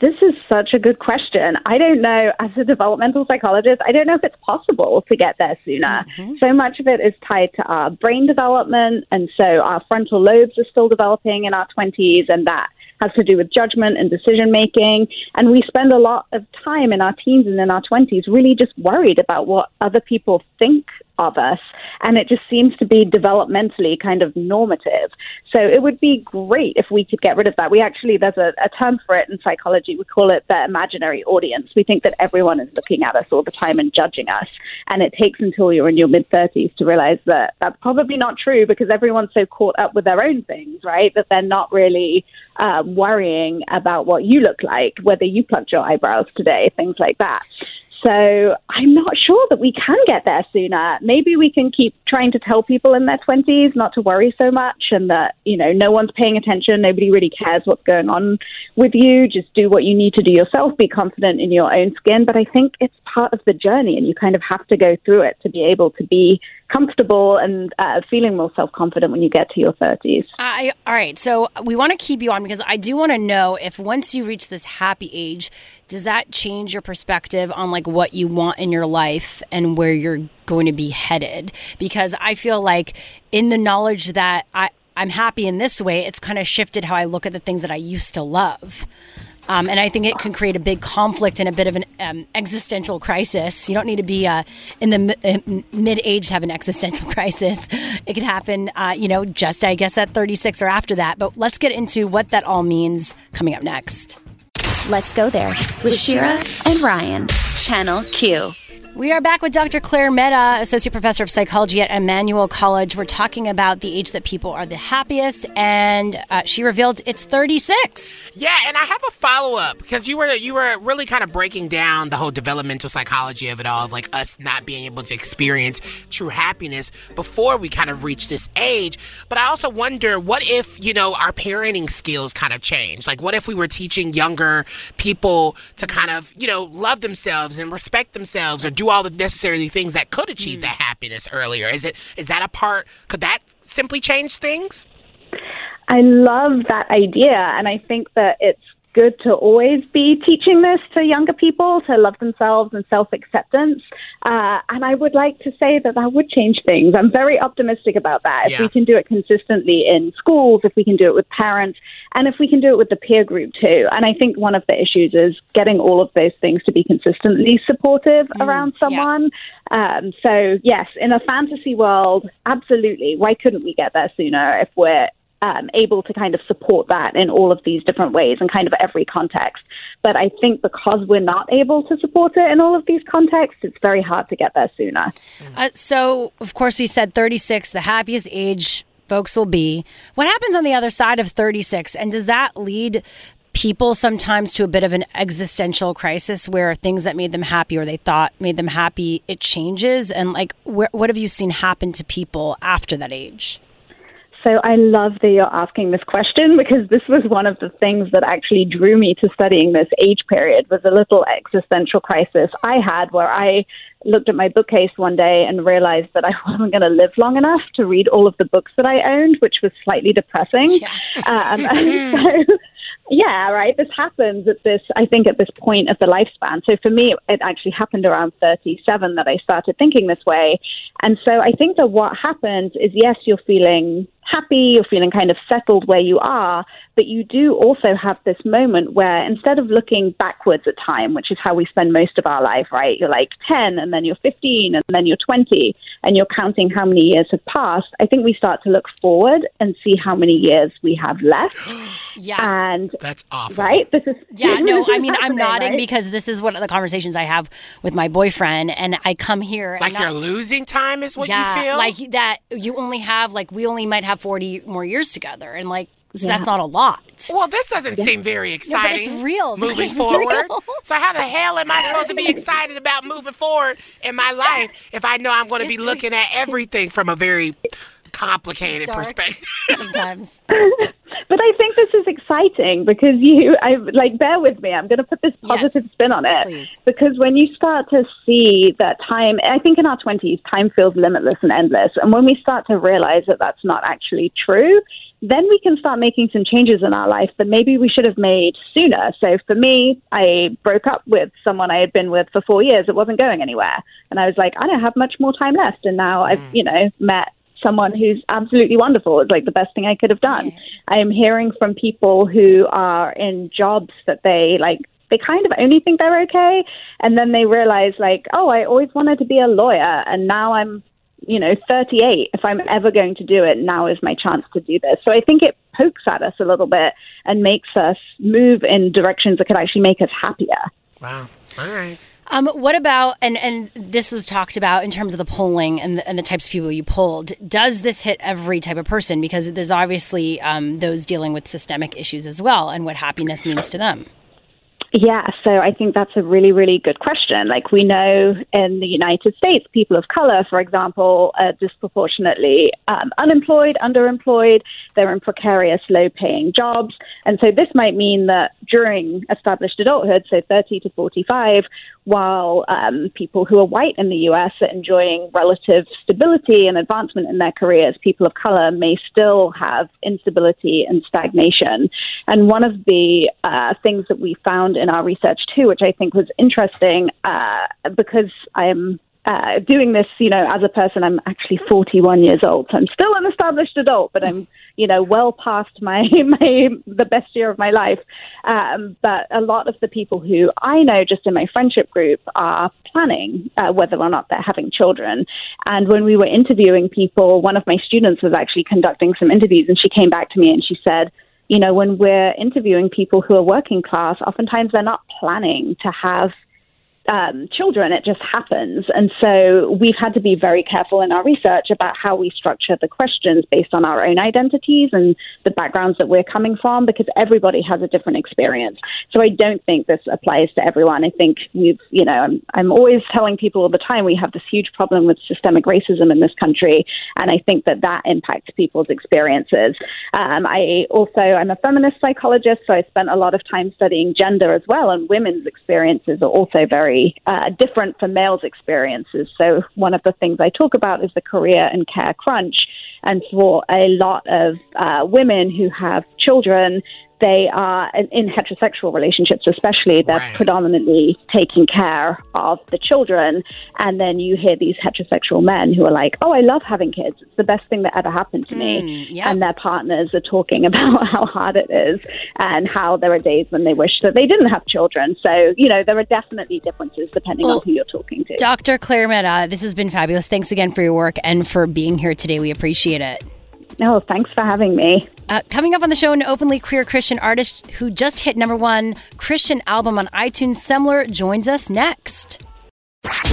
This is such a good question. I don't know, as a developmental psychologist, I don't know if it's possible to get there sooner. Mm-hmm. So much of it is tied to our brain development. And so our frontal lobes are still developing in our 20s, and that has to do with judgment and decision making. And we spend a lot of time in our teens and in our 20s really just worried about what other people think of us. And it just seems to be developmentally kind of normative. So it would be great if we could get rid of that. We actually, there's a, a term for it in psychology. We call it the imaginary audience. We think that everyone is looking at us all the time and judging us. And it takes until you're in your mid 30s to realize that that's probably not true because everyone's so caught up with their own things, right? That they're not really uh, worrying about what you look like, whether you plucked your eyebrows today, things like that. So I'm not sure that we can get there sooner. Maybe we can keep trying to tell people in their 20s not to worry so much and that, you know, no one's paying attention. Nobody really cares what's going on with you. Just do what you need to do yourself. Be confident in your own skin. But I think it's part of the journey and you kind of have to go through it to be able to be comfortable and uh, feeling more self confident when you get to your 30s. I, all right. So we want to keep you on because I do want to know if once you reach this happy age, does that change your perspective on like what you want in your life and where you're going to be headed? Because I feel like in the knowledge that I, I'm happy in this way, it's kind of shifted how I look at the things that I used to love. Um, and I think it can create a big conflict and a bit of an um, existential crisis. You don't need to be uh, in the m- mid age to have an existential crisis. It can happen, uh, you know, just I guess at 36 or after that. But let's get into what that all means coming up next. Let's go there with Shira and Ryan. Channel Q. We are back with Dr. Clare Mehta, Associate Professor of Psychology at Emmanuel College. We're talking about the age that people are the happiest, and uh, she revealed it's 36. Yeah, and I have a follow up because you were you were really kind of breaking down the whole developmental psychology of it all, of like us not being able to experience true happiness before we kind of reach this age. But I also wonder, what if you know our parenting skills kind of change? Like, what if we were teaching younger people to kind of you know love themselves and respect themselves, or do all the necessary things that could achieve mm. that happiness earlier? Is it is that a part? Could that simply change things? I love that idea, and I think that it's good to always be teaching this to younger people to love themselves and self acceptance. Uh, and I would like to say that that would change things. I'm very optimistic about that. If Yeah. we can do it consistently in schools, if we can do it with parents, and if we can do it with the peer group too. And I think one of the issues is getting all of those things to be consistently supportive around someone. Um, so, yes, in a fantasy world, absolutely. Why couldn't we get there sooner if we're um, able to kind of support that in all of these different ways and kind of every context. But I think because we're not able to support it in all of these contexts, it's very hard to get there sooner. Uh, so, of course, we said 36, the happiest age folks will be. What happens on the other side of 36? And does that lead people sometimes to a bit of an existential crisis where things that made them happy or they thought made them happy, it changes? And, like, wh- what have you seen happen to people after that age? So I love that you're asking this question because this was one of the things that actually drew me to studying this age period was a little existential crisis I had where I looked at my bookcase one day and realized that I wasn't going to live long enough to read all of the books that I owned, which was slightly depressing. Um, so yeah, right. This happens at this, I think, at this point of the lifespan. So for me, it actually happened around 37 that I started thinking this way. And so I think that what happens is, yes, you're feeling happy, you're feeling kind of settled where you are, but you do also have this moment where instead of looking backwards at time, which is how we spend most of our life, right? You're like 10 and then you're 15 and then you're 20 and you're counting how many years have passed. I think we start to look forward and see how many years we have left. Yeah. And That's awful. right? This is Yeah, no, I mean, I'm nodding right? because this is one of the conversations I have with my boyfriend, and I come here. Like not- you're losing time is what yeah, you feel? like that. You only have like we only might have 40 more years together, and like so that's not a lot. Well, this doesn't seem very Yeah, but exciting. it's real. This Moving is forward. real. So how the hell am I supposed to be excited about moving forward in my life if I know I'm going to be looking at everything from a very complicated Dark perspective? Sometimes. But I think this is exciting because you, I like, bear with me. I'm going to put this positive spin on it. please. Because when you start to see that time, I think in our 20s, time feels limitless and endless. And when we start to realize that that's not actually true, then we can start making some changes in our life that maybe we should have made sooner. So for me, I broke up with someone I had been with for four years. It wasn't going anywhere. And I was like, I don't have much more time left. And now I've, mm. you know, met someone who's absolutely wonderful. It's like the best thing I could have done. I am hearing from people who are in jobs that they like they kind of only think they're okay and then they realize like, oh, I always wanted to be a lawyer and now I'm you know, 38. If I'm ever going to do it, now is my chance to do this. So I think it pokes at us a little bit and makes us move in directions that could actually make us happier. Wow. All right. Um, what about and and this was talked about in terms of the polling and the, and the types of people you polled. Does this hit every type of person? Because there's obviously um, those dealing with systemic issues as well, and what happiness means to them. Yeah, so I think that's a really, really good question. Like we know in the United States, people of color, for example, are disproportionately um, unemployed, underemployed. They're in precarious, low-paying jobs, and so this might mean that during established adulthood, so 30 to 45, while um, people who are white in the U.S. are enjoying relative stability and advancement in their careers, people of color may still have instability and stagnation. And one of the uh, things that we found in our research too, which I think was interesting, uh, because I am uh, doing this, you know, as a person, I'm actually 41 years old. So I'm still an established adult, but I'm, you know, well past my my the best year of my life. Um, but a lot of the people who I know, just in my friendship group, are planning uh, whether or not they're having children. And when we were interviewing people, one of my students was actually conducting some interviews, and she came back to me and she said. You know, when we're interviewing people who are working class, oftentimes they're not planning to have um, children, it just happens. And so we've had to be very careful in our research about how we structure the questions based on our own identities and the backgrounds that we're coming from because everybody has a different experience. So I don't think this applies to everyone. I think we've, you know, I'm, I'm always telling people all the time we have this huge problem with systemic racism in this country. And I think that that impacts people's experiences. Um, I also, I'm a feminist psychologist, so I spent a lot of time studying gender as well, and women's experiences are also very very uh, different from males' experiences. So, one of the things I talk about is the career and care crunch. And for a lot of uh, women who have children, they are in heterosexual relationships, especially, they're right. predominantly taking care of the children. And then you hear these heterosexual men who are like, oh, I love having kids. It's the best thing that ever happened to me. Mm, yep. And their partners are talking about how hard it is and how there are days when they wish that they didn't have children. So, you know, there are definitely differences depending well, on who you're talking to. Dr. Clare Mehta, this has been fabulous. Thanks again for your work and for being here today. We appreciate it. No, thanks for having me. Uh, coming up on the show, an openly queer Christian artist who just hit number one Christian album on iTunes, Semler, joins us next.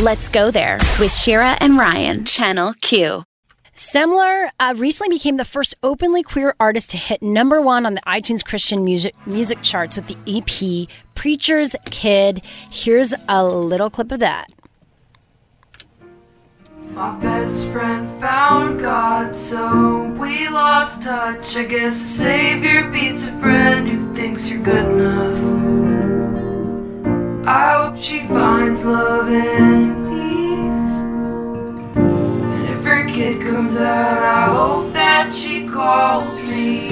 Let's go there with Shira and Ryan, Channel Q. Semler uh, recently became the first openly queer artist to hit number one on the iTunes Christian music music charts with the EP "Preacher's Kid." Here's a little clip of that. My best friend found God, so we lost touch. I guess a savior beats a friend who thinks you're good enough. I hope she finds love and peace. And if her kid comes out, I hope that she calls me.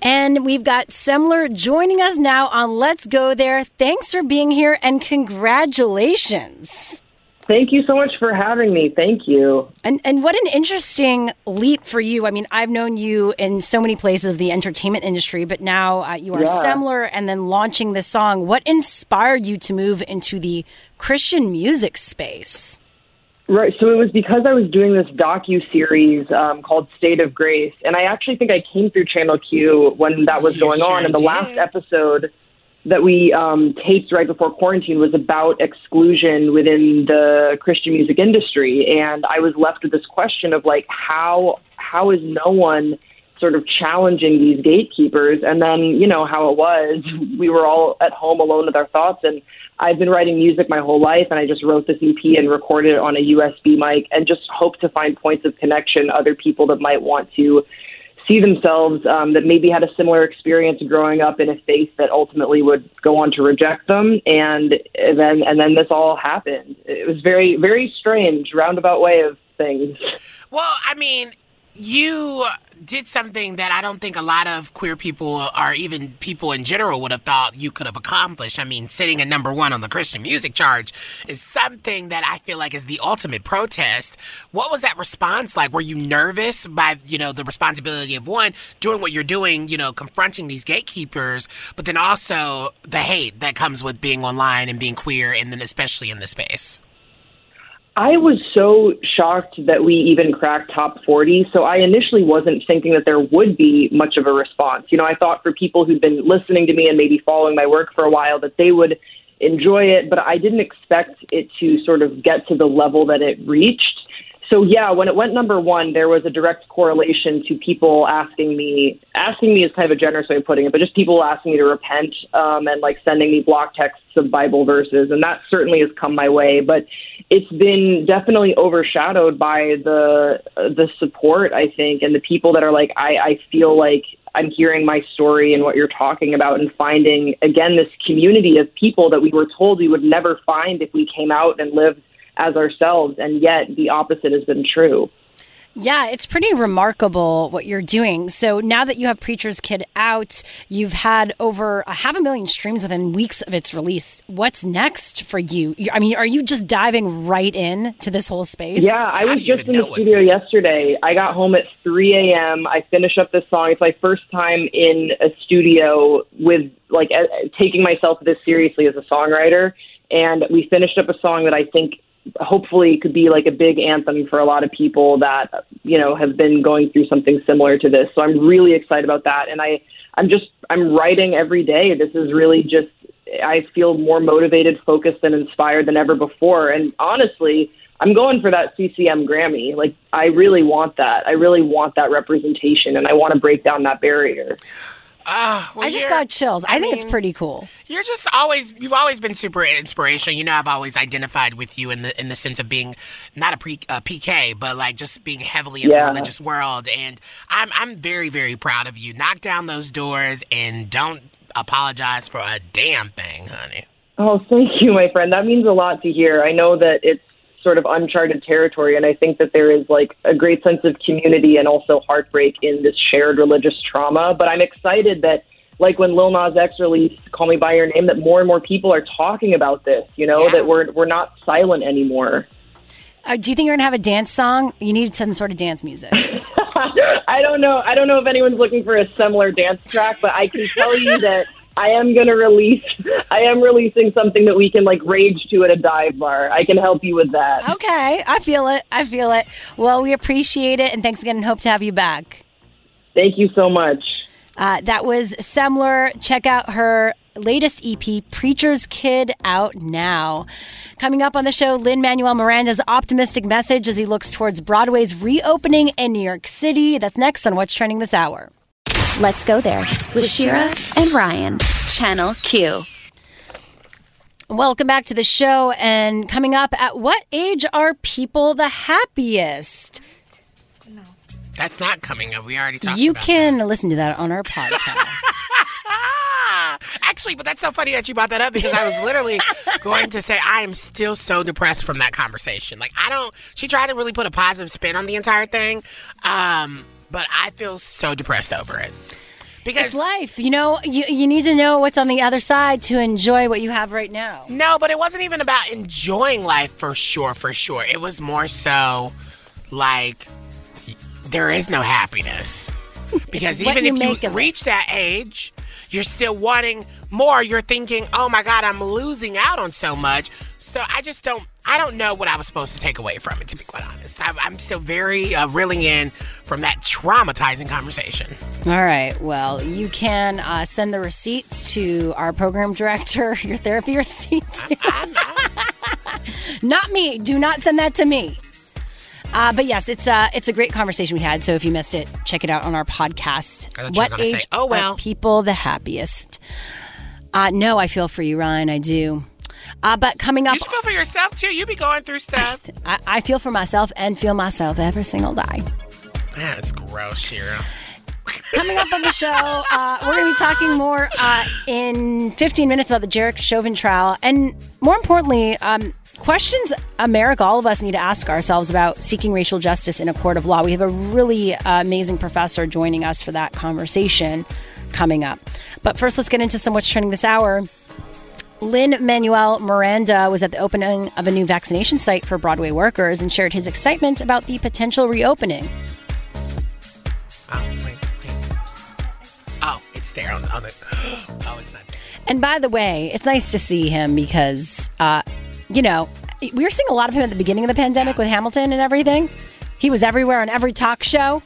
And we've got Semler joining us now on Let's Go There. Thanks for being here and congratulations. Thank you so much for having me. Thank you. And and what an interesting leap for you. I mean, I've known you in so many places of the entertainment industry, but now uh, you are yeah. Semler and then launching this song. What inspired you to move into the Christian music space? Right. So it was because I was doing this docu series um, called State of Grace, and I actually think I came through Channel Q when that was going on. And the did. last episode that we um, taped right before quarantine was about exclusion within the Christian music industry, and I was left with this question of like how how is no one sort of challenging these gatekeepers? And then you know how it was. We were all at home alone with our thoughts, and I've been writing music my whole life, and I just wrote this EP and recorded it on a USB mic, and just hope to find points of connection, other people that might want to see themselves um, that maybe had a similar experience growing up in a faith that ultimately would go on to reject them, and and then and then this all happened. It was very very strange roundabout way of things. Well, I mean, you did something that I don't think a lot of queer people or even people in general would have thought you could have accomplished. I mean, sitting at number one on the Christian music charge is something that I feel like is the ultimate protest. What was that response like? Were you nervous by, you know, the responsibility of one, doing what you're doing, you know, confronting these gatekeepers, but then also the hate that comes with being online and being queer and then especially in the space? I was so shocked that we even cracked top 40. So I initially wasn't thinking that there would be much of a response. You know, I thought for people who'd been listening to me and maybe following my work for a while that they would enjoy it, but I didn't expect it to sort of get to the level that it reached. So yeah, when it went number one, there was a direct correlation to people asking me, asking me is kind of a generous way of putting it, but just people asking me to repent um, and like sending me block texts of Bible verses, and that certainly has come my way. But it's been definitely overshadowed by the the support, I think, and the people that are like, I, I feel like I'm hearing my story and what you're talking about, and finding again this community of people that we were told we would never find if we came out and lived as ourselves, and yet the opposite has been true. Yeah, it's pretty remarkable what you're doing. So now that you have Preacher's Kid out, you've had over a half a million streams within weeks of its release. What's next for you? You- I mean, are you just diving right in to this whole space? Yeah, I was just in the studio yesterday. I got home at 3 a.m. I finished up this song. It's my first time in a studio with like uh, taking myself this seriously as a songwriter. And we finished up a song that I think hopefully could be like a big anthem for a lot of people that you know have been going through something similar to this. So I'm really excited about that. And I I'm just I'm writing every day. This is really just I feel more motivated, focused, and inspired than ever before. And honestly, I'm going for that CCM Grammy. Like, I really want that. I really want that representation, and I want to break down that barrier. Uh, well, I just got chills. I, think it's pretty cool. You're just always you've always been super inspirational. You know, I've always identified with you in the in the sense of being not a pre, uh, PK, but like just being heavily in Yeah. the religious world. And I'm I'm very very proud of you. Knock down those doors and don't apologize for a damn thing, honey. Oh, thank you, my friend. That means a lot to hear. I know that it's sort of uncharted territory, and I think that there is like a great sense of community and also heartbreak in this shared religious trauma. But I'm excited that, like when Lil Nas X released "Call Me by Your Name," that more and more people are talking about this. You know, that we're we're not silent anymore. Uh, do you think you're gonna have a dance song? You need some sort of dance music. I don't know. I don't know if anyone's looking for a similar dance track, but I can tell you that I am going to release. I am releasing something that we can like rage to at a dive bar. I can help you with that. Okay, I feel it. I feel it. Well, we appreciate it, and thanks again, and hope to have you back. Thank you so much. Uh, that was Semler. Check out her latest EP, Preacher's Kid, out now. Coming up on the show, Lin-Manuel Miranda's optimistic message as he looks towards Broadway's reopening in New York City. That's next on What's Trending this hour. Let's go there with Shira and Ryan, Channel Q. Welcome back to the show. And coming up, at what age are people the happiest? No. That's not coming up. We already talked about that. You about can listen to that on our podcast. Actually, but that's so funny that you brought that up because I was literally going to say I am still so depressed from that conversation. Like I don't. She tried to really put a positive spin on the entire thing, um, but I feel so depressed over it because it's life. You know, you, you need to know what's on the other side to enjoy what you have right now. No, but it wasn't even about enjoying life for sure, for sure. It was more so like there is no happiness. Because even if you reach that age, you're still wanting more. You're thinking, oh my God, I'm losing out on so much. So I just don't, I don't know what I was supposed to take away from it, to be quite honest. I'm, I'm still very uh, reeling in from that traumatizing conversation. All right. Well, you can uh, send the receipt to our program director, your therapy receipt. not me. Do not send that to me. Uh, but yes, it's uh, it's a great conversation we had. So if you missed it, check it out on our podcast. I thought you were What gonna say, age "Oh, well." are people the happiest? Uh, no, I feel for you, Ryan. I do. Uh, but coming up, You should feel for yourself too. You be going through stuff. I, I feel for myself and feel myself every single day. That's gross, Shira. Coming up on the show, uh, we're going to be talking more uh, in 15 minutes about the Derek Chauvin trial, and more importantly, um, questions America, all of us need to ask ourselves about seeking racial justice in a court of law. We have a really uh, amazing professor joining us for that conversation coming up. But first, let's get into some what's trending this hour. Lin-Manuel Miranda was at the opening of a new vaccination site for Broadway workers and shared his excitement about the potential reopening. Oh, wait, wait. Oh, it's there on the, on the. Oh, it's not. And by the way, it's nice to see him because, uh, you know, we were seeing a lot of him at the beginning of the pandemic with Hamilton and everything. He was everywhere on every talk show.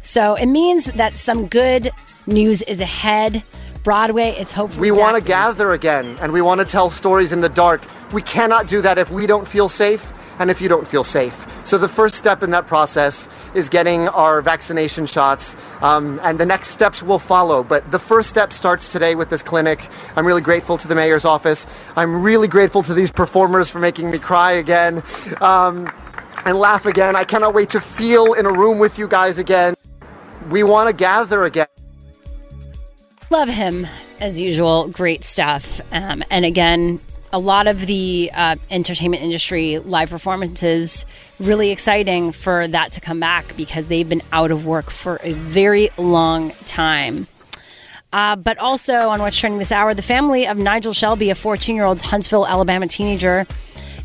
So it means that some good news is ahead. Broadway is hopefully. We want to gather again and we want to tell stories in the dark. We cannot do that if we don't feel safe and if you don't feel safe. So the first step in that process is getting our vaccination shots, um, and the next steps will follow. But the first step starts today with this clinic. I'm really grateful to the mayor's office. I'm really grateful to these performers for making me cry again um, and laugh again. I cannot wait to feel in a room with you guys again. We want to gather again. Love him as usual. Great stuff. Um, and again, a lot of the uh, entertainment industry live performances really exciting for that to come back because they've been out of work for a very long time. Uh, but also on what's trending this hour, the family of Nigel Shelby, a 14 year old Huntsville, Alabama teenager,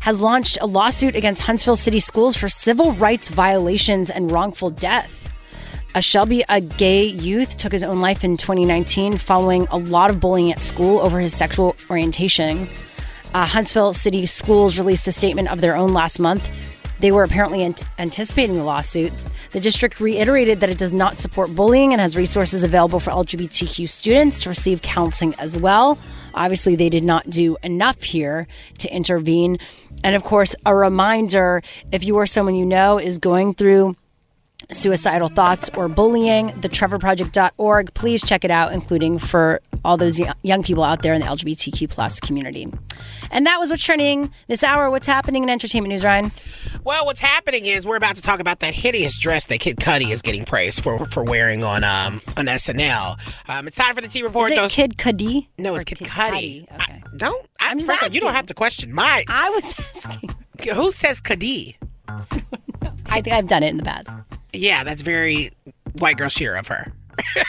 has launched a lawsuit against Huntsville City Schools for civil rights violations and wrongful death. A Shelby, a gay youth, took his own life in 2019 following a lot of bullying at school over his sexual orientation. Uh, Huntsville City Schools released a statement of their own last month. They were apparently ant- anticipating the lawsuit. The district reiterated that it does not support bullying and has resources available for LGBTQ students to receive counseling as well. Obviously, they did not do enough here to intervene. And of course, a reminder if you or someone you know is going through suicidal thoughts or bullying, thetrevorproject.org. Please check it out, including for all those young people out there in the LGBTQ plus community. And that was what's trending this hour. What's happening in entertainment news, Ryan? Well, what's happening is we're about to talk about that hideous dress that Kid Cudi is getting praised for for wearing on um on SNL. Um, it's time for the T report. Is it Those- Kid Cudi? No, it's Kid, Kid Cudi. Cudi? I- don't. I, I'm just of all, you don't have to question my. I was asking. Who says Cudi? I think I've done it in the past. Yeah, that's very white girl sheer of her.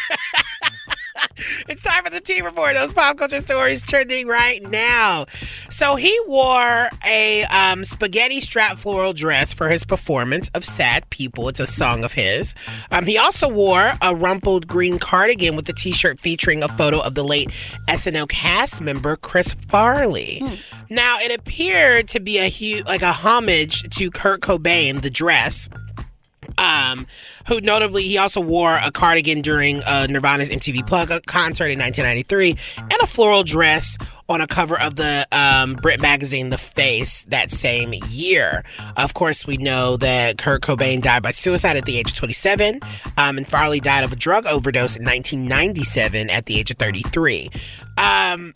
it's time for the T report. Those pop culture stories trending right now. So he wore a um, spaghetti strap floral dress for his performance of "Sad People." It's a song of his. Um, he also wore a rumpled green cardigan with a T-shirt featuring a photo of the late SNL cast member Chris Farley. Now it appeared to be a huge, like a homage to Kurt Cobain, the dress um, who notably he also wore a cardigan during uh, Nirvana's MTV Plug concert in 1993 and a floral dress on a cover of the um, Brit magazine The Face that same year. Of course, we know that Kurt Cobain died by suicide at the age of 27, um, and Farley died of a drug overdose in 1997 at the age of 33. Um,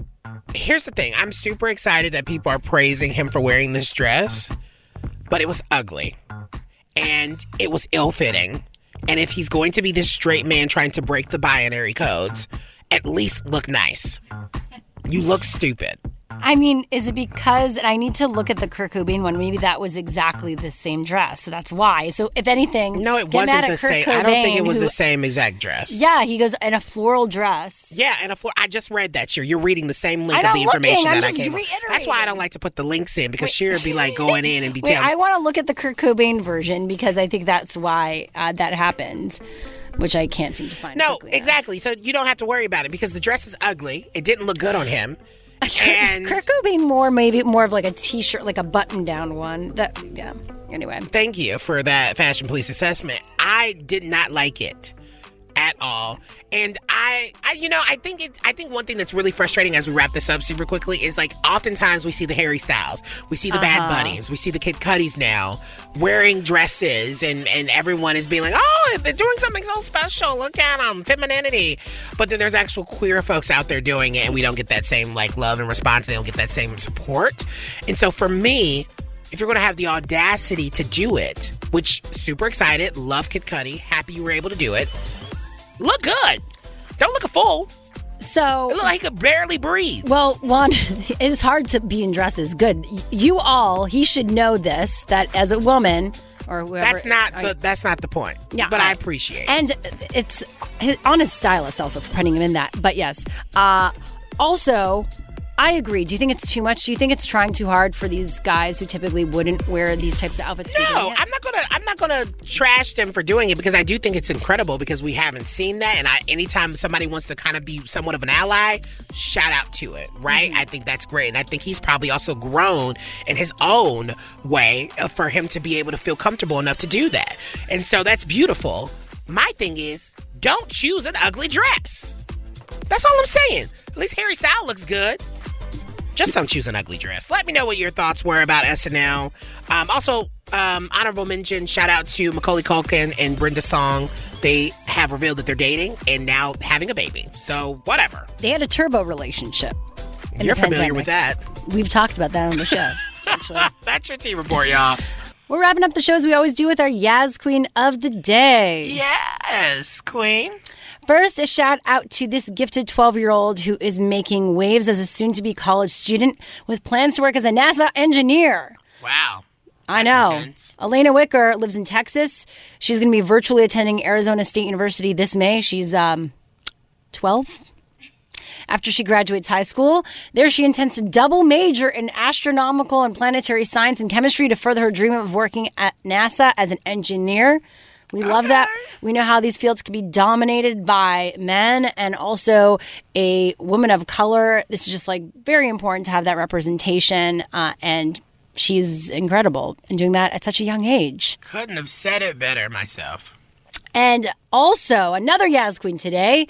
here's the thing: I'm super excited that people are praising him for wearing this dress, but it was ugly and it was ill fitting. And if he's going to be this straight man trying to break the binary codes, at least look nice. You look stupid. I mean, is it because, and I need to look at the Kurt Cobain one, maybe that was exactly the same dress. So that's why. So if anything, No, it wasn't the same. I don't think it was who- the same exact dress. Yeah, he goes in a floral dress. Yeah, and a floor. I just read that. Shira. You're reading the same link of the information looking, that I came. That's why I don't like to put the links in because Shira would be like going in and be Wait, telling. I want to look at the Kurt Cobain version because I think that's why uh, that happened, which I can't seem to find. No, exactly. So you don't have to worry about it because the dress is ugly. It didn't look good on him. And Kurt Cobain more maybe more of like a t-shirt, like a button-down one. That yeah. Anyway, Thank you for that fashion police assessment. I did not like it at all. And I, I you know, I think it I think one thing that's really frustrating as we wrap this up super quickly is like oftentimes we see the Harry Styles, we see the Bad Uh-huh. Bunnies, we see the Kid Cudis now wearing dresses and and everyone is being like, "Oh, they're doing something so special. Look at them, femininity." But then there's actual queer folks out there doing it and we don't get that same like love and response. They don't get that same support. And so for me, if you're going to have the audacity to do it, which super excited, love Kid Cudi, happy you were able to do it. Look good. Don't look a fool. So it look like he could barely breathe. Well, one, it's hard to be in dresses. Good, you all, he should know this that as a woman or whoever. That's not the that's not the point. Yeah, but I appreciate. it. And it's his, on his stylist also for putting him in that. But yes. Uh, also, I agree. Do you think it's too much? Do you think it's trying too hard for these guys who typically wouldn't wear these types of outfits? to be doing No. I'm not gonna. I'm not gonna trash them for doing it because I do think it's incredible because we haven't seen that. And I, anytime somebody wants to kind of be somewhat of an ally, shout out to it, right? Mm-hmm. I think that's great, and I think he's probably also grown in his own way for him to be able to feel comfortable enough to do that. And so that's beautiful. My thing is, don't choose an ugly dress. That's all I'm saying. At least Harry Styles looks good. Just don't choose an ugly dress. Let me know what your thoughts were about SNL. Um, also, um, honorable mention, shout out to Macaulay Culkin and Brenda Song. They have revealed that they're dating and now having a baby. So whatever. They had a turbo relationship. You're familiar with that. We've talked about that on the show. That's your tea report, y'all. We're wrapping up the show as we always do with our Yas Queen of the Day. Yes, Queen. First, a shout out to this gifted 12 year old who is making waves as a soon to be college student with plans to work as a NASA engineer. Wow. I know. Alena Wicker lives in Texas. She's going to be virtually attending Arizona State University this May. She's um, 12. After she graduates high school, there she intends to double major in astronomical and planetary science and chemistry to further her dream of working at NASA as an engineer. We love that. We know how these fields can be dominated by men and also a woman of color. This is just like very important to have that representation. Uh, and she's incredible in doing that at such a young age. Couldn't have said it better myself. And also, another Yas Queen today.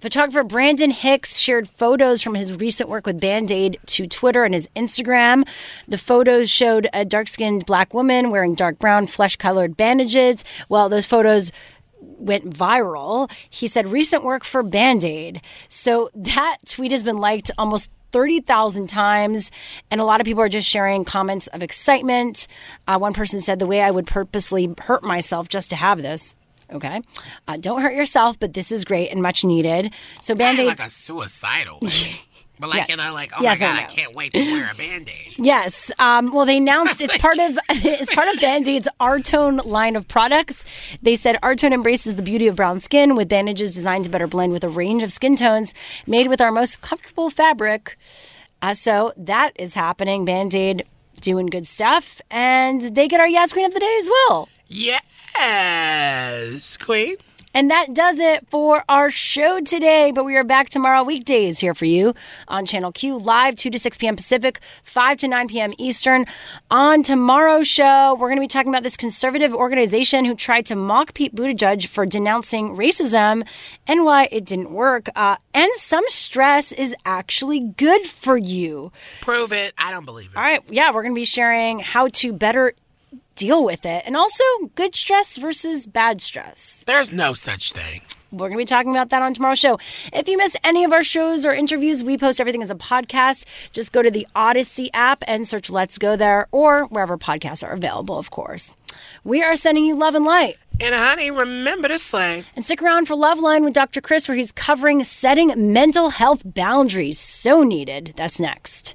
Photographer Brandon Hicks shared photos from his recent work with Band Aid to Twitter and his Instagram. The photos showed a dark skinned black woman wearing dark brown, flesh colored bandages. Well, those photos went viral. He said, recent work for Band Aid. So that tweet has been liked almost 30,000 times, and a lot of people are just sharing comments of excitement. Uh, one person said, The way I would purposely hurt myself just to have this. Okay. Uh, don't hurt yourself, but this is great and much needed. So, Band Aid. like a suicidal. But like, Yes. you know, like, oh Yes, my God, I, know. can't wait to wear a band-aid. Yes. Um, well, they announced it's part of it's part of Band-Aid's OurTone line of products. They said OurTone embraces the beauty of brown skin with bandages designed to better blend with a range of skin tones made with our most comfortable fabric. Uh, so that is happening. Band-Aid doing good stuff, and they get our Yas Queen of the Day as well. Yes, Queen. And that does it for our show today. But we are back tomorrow, weekdays, here for you on Channel Q, live 2 to 6 p.m. Pacific, 5 to 9 p.m. Eastern. On tomorrow's show, we're going to be talking about this conservative organization who tried to mock Pete Buttigieg for denouncing racism and why it didn't work. Uh, and some stress is actually good for you. Prove it. I don't believe it. All right. Yeah, we're going to be sharing how to better deal with it and also good stress versus bad stress. There's no such thing. We're going to be talking about that on tomorrow's show. If you miss any of our shows or interviews, we post everything as a podcast. Just go to the Odyssey app and search Let's Go There or wherever podcasts are available, of course. We are sending you love and light. And honey, remember to slay. And stick around for Love Line with Dr. Chris, where he's covering setting mental health boundaries. So needed. That's next.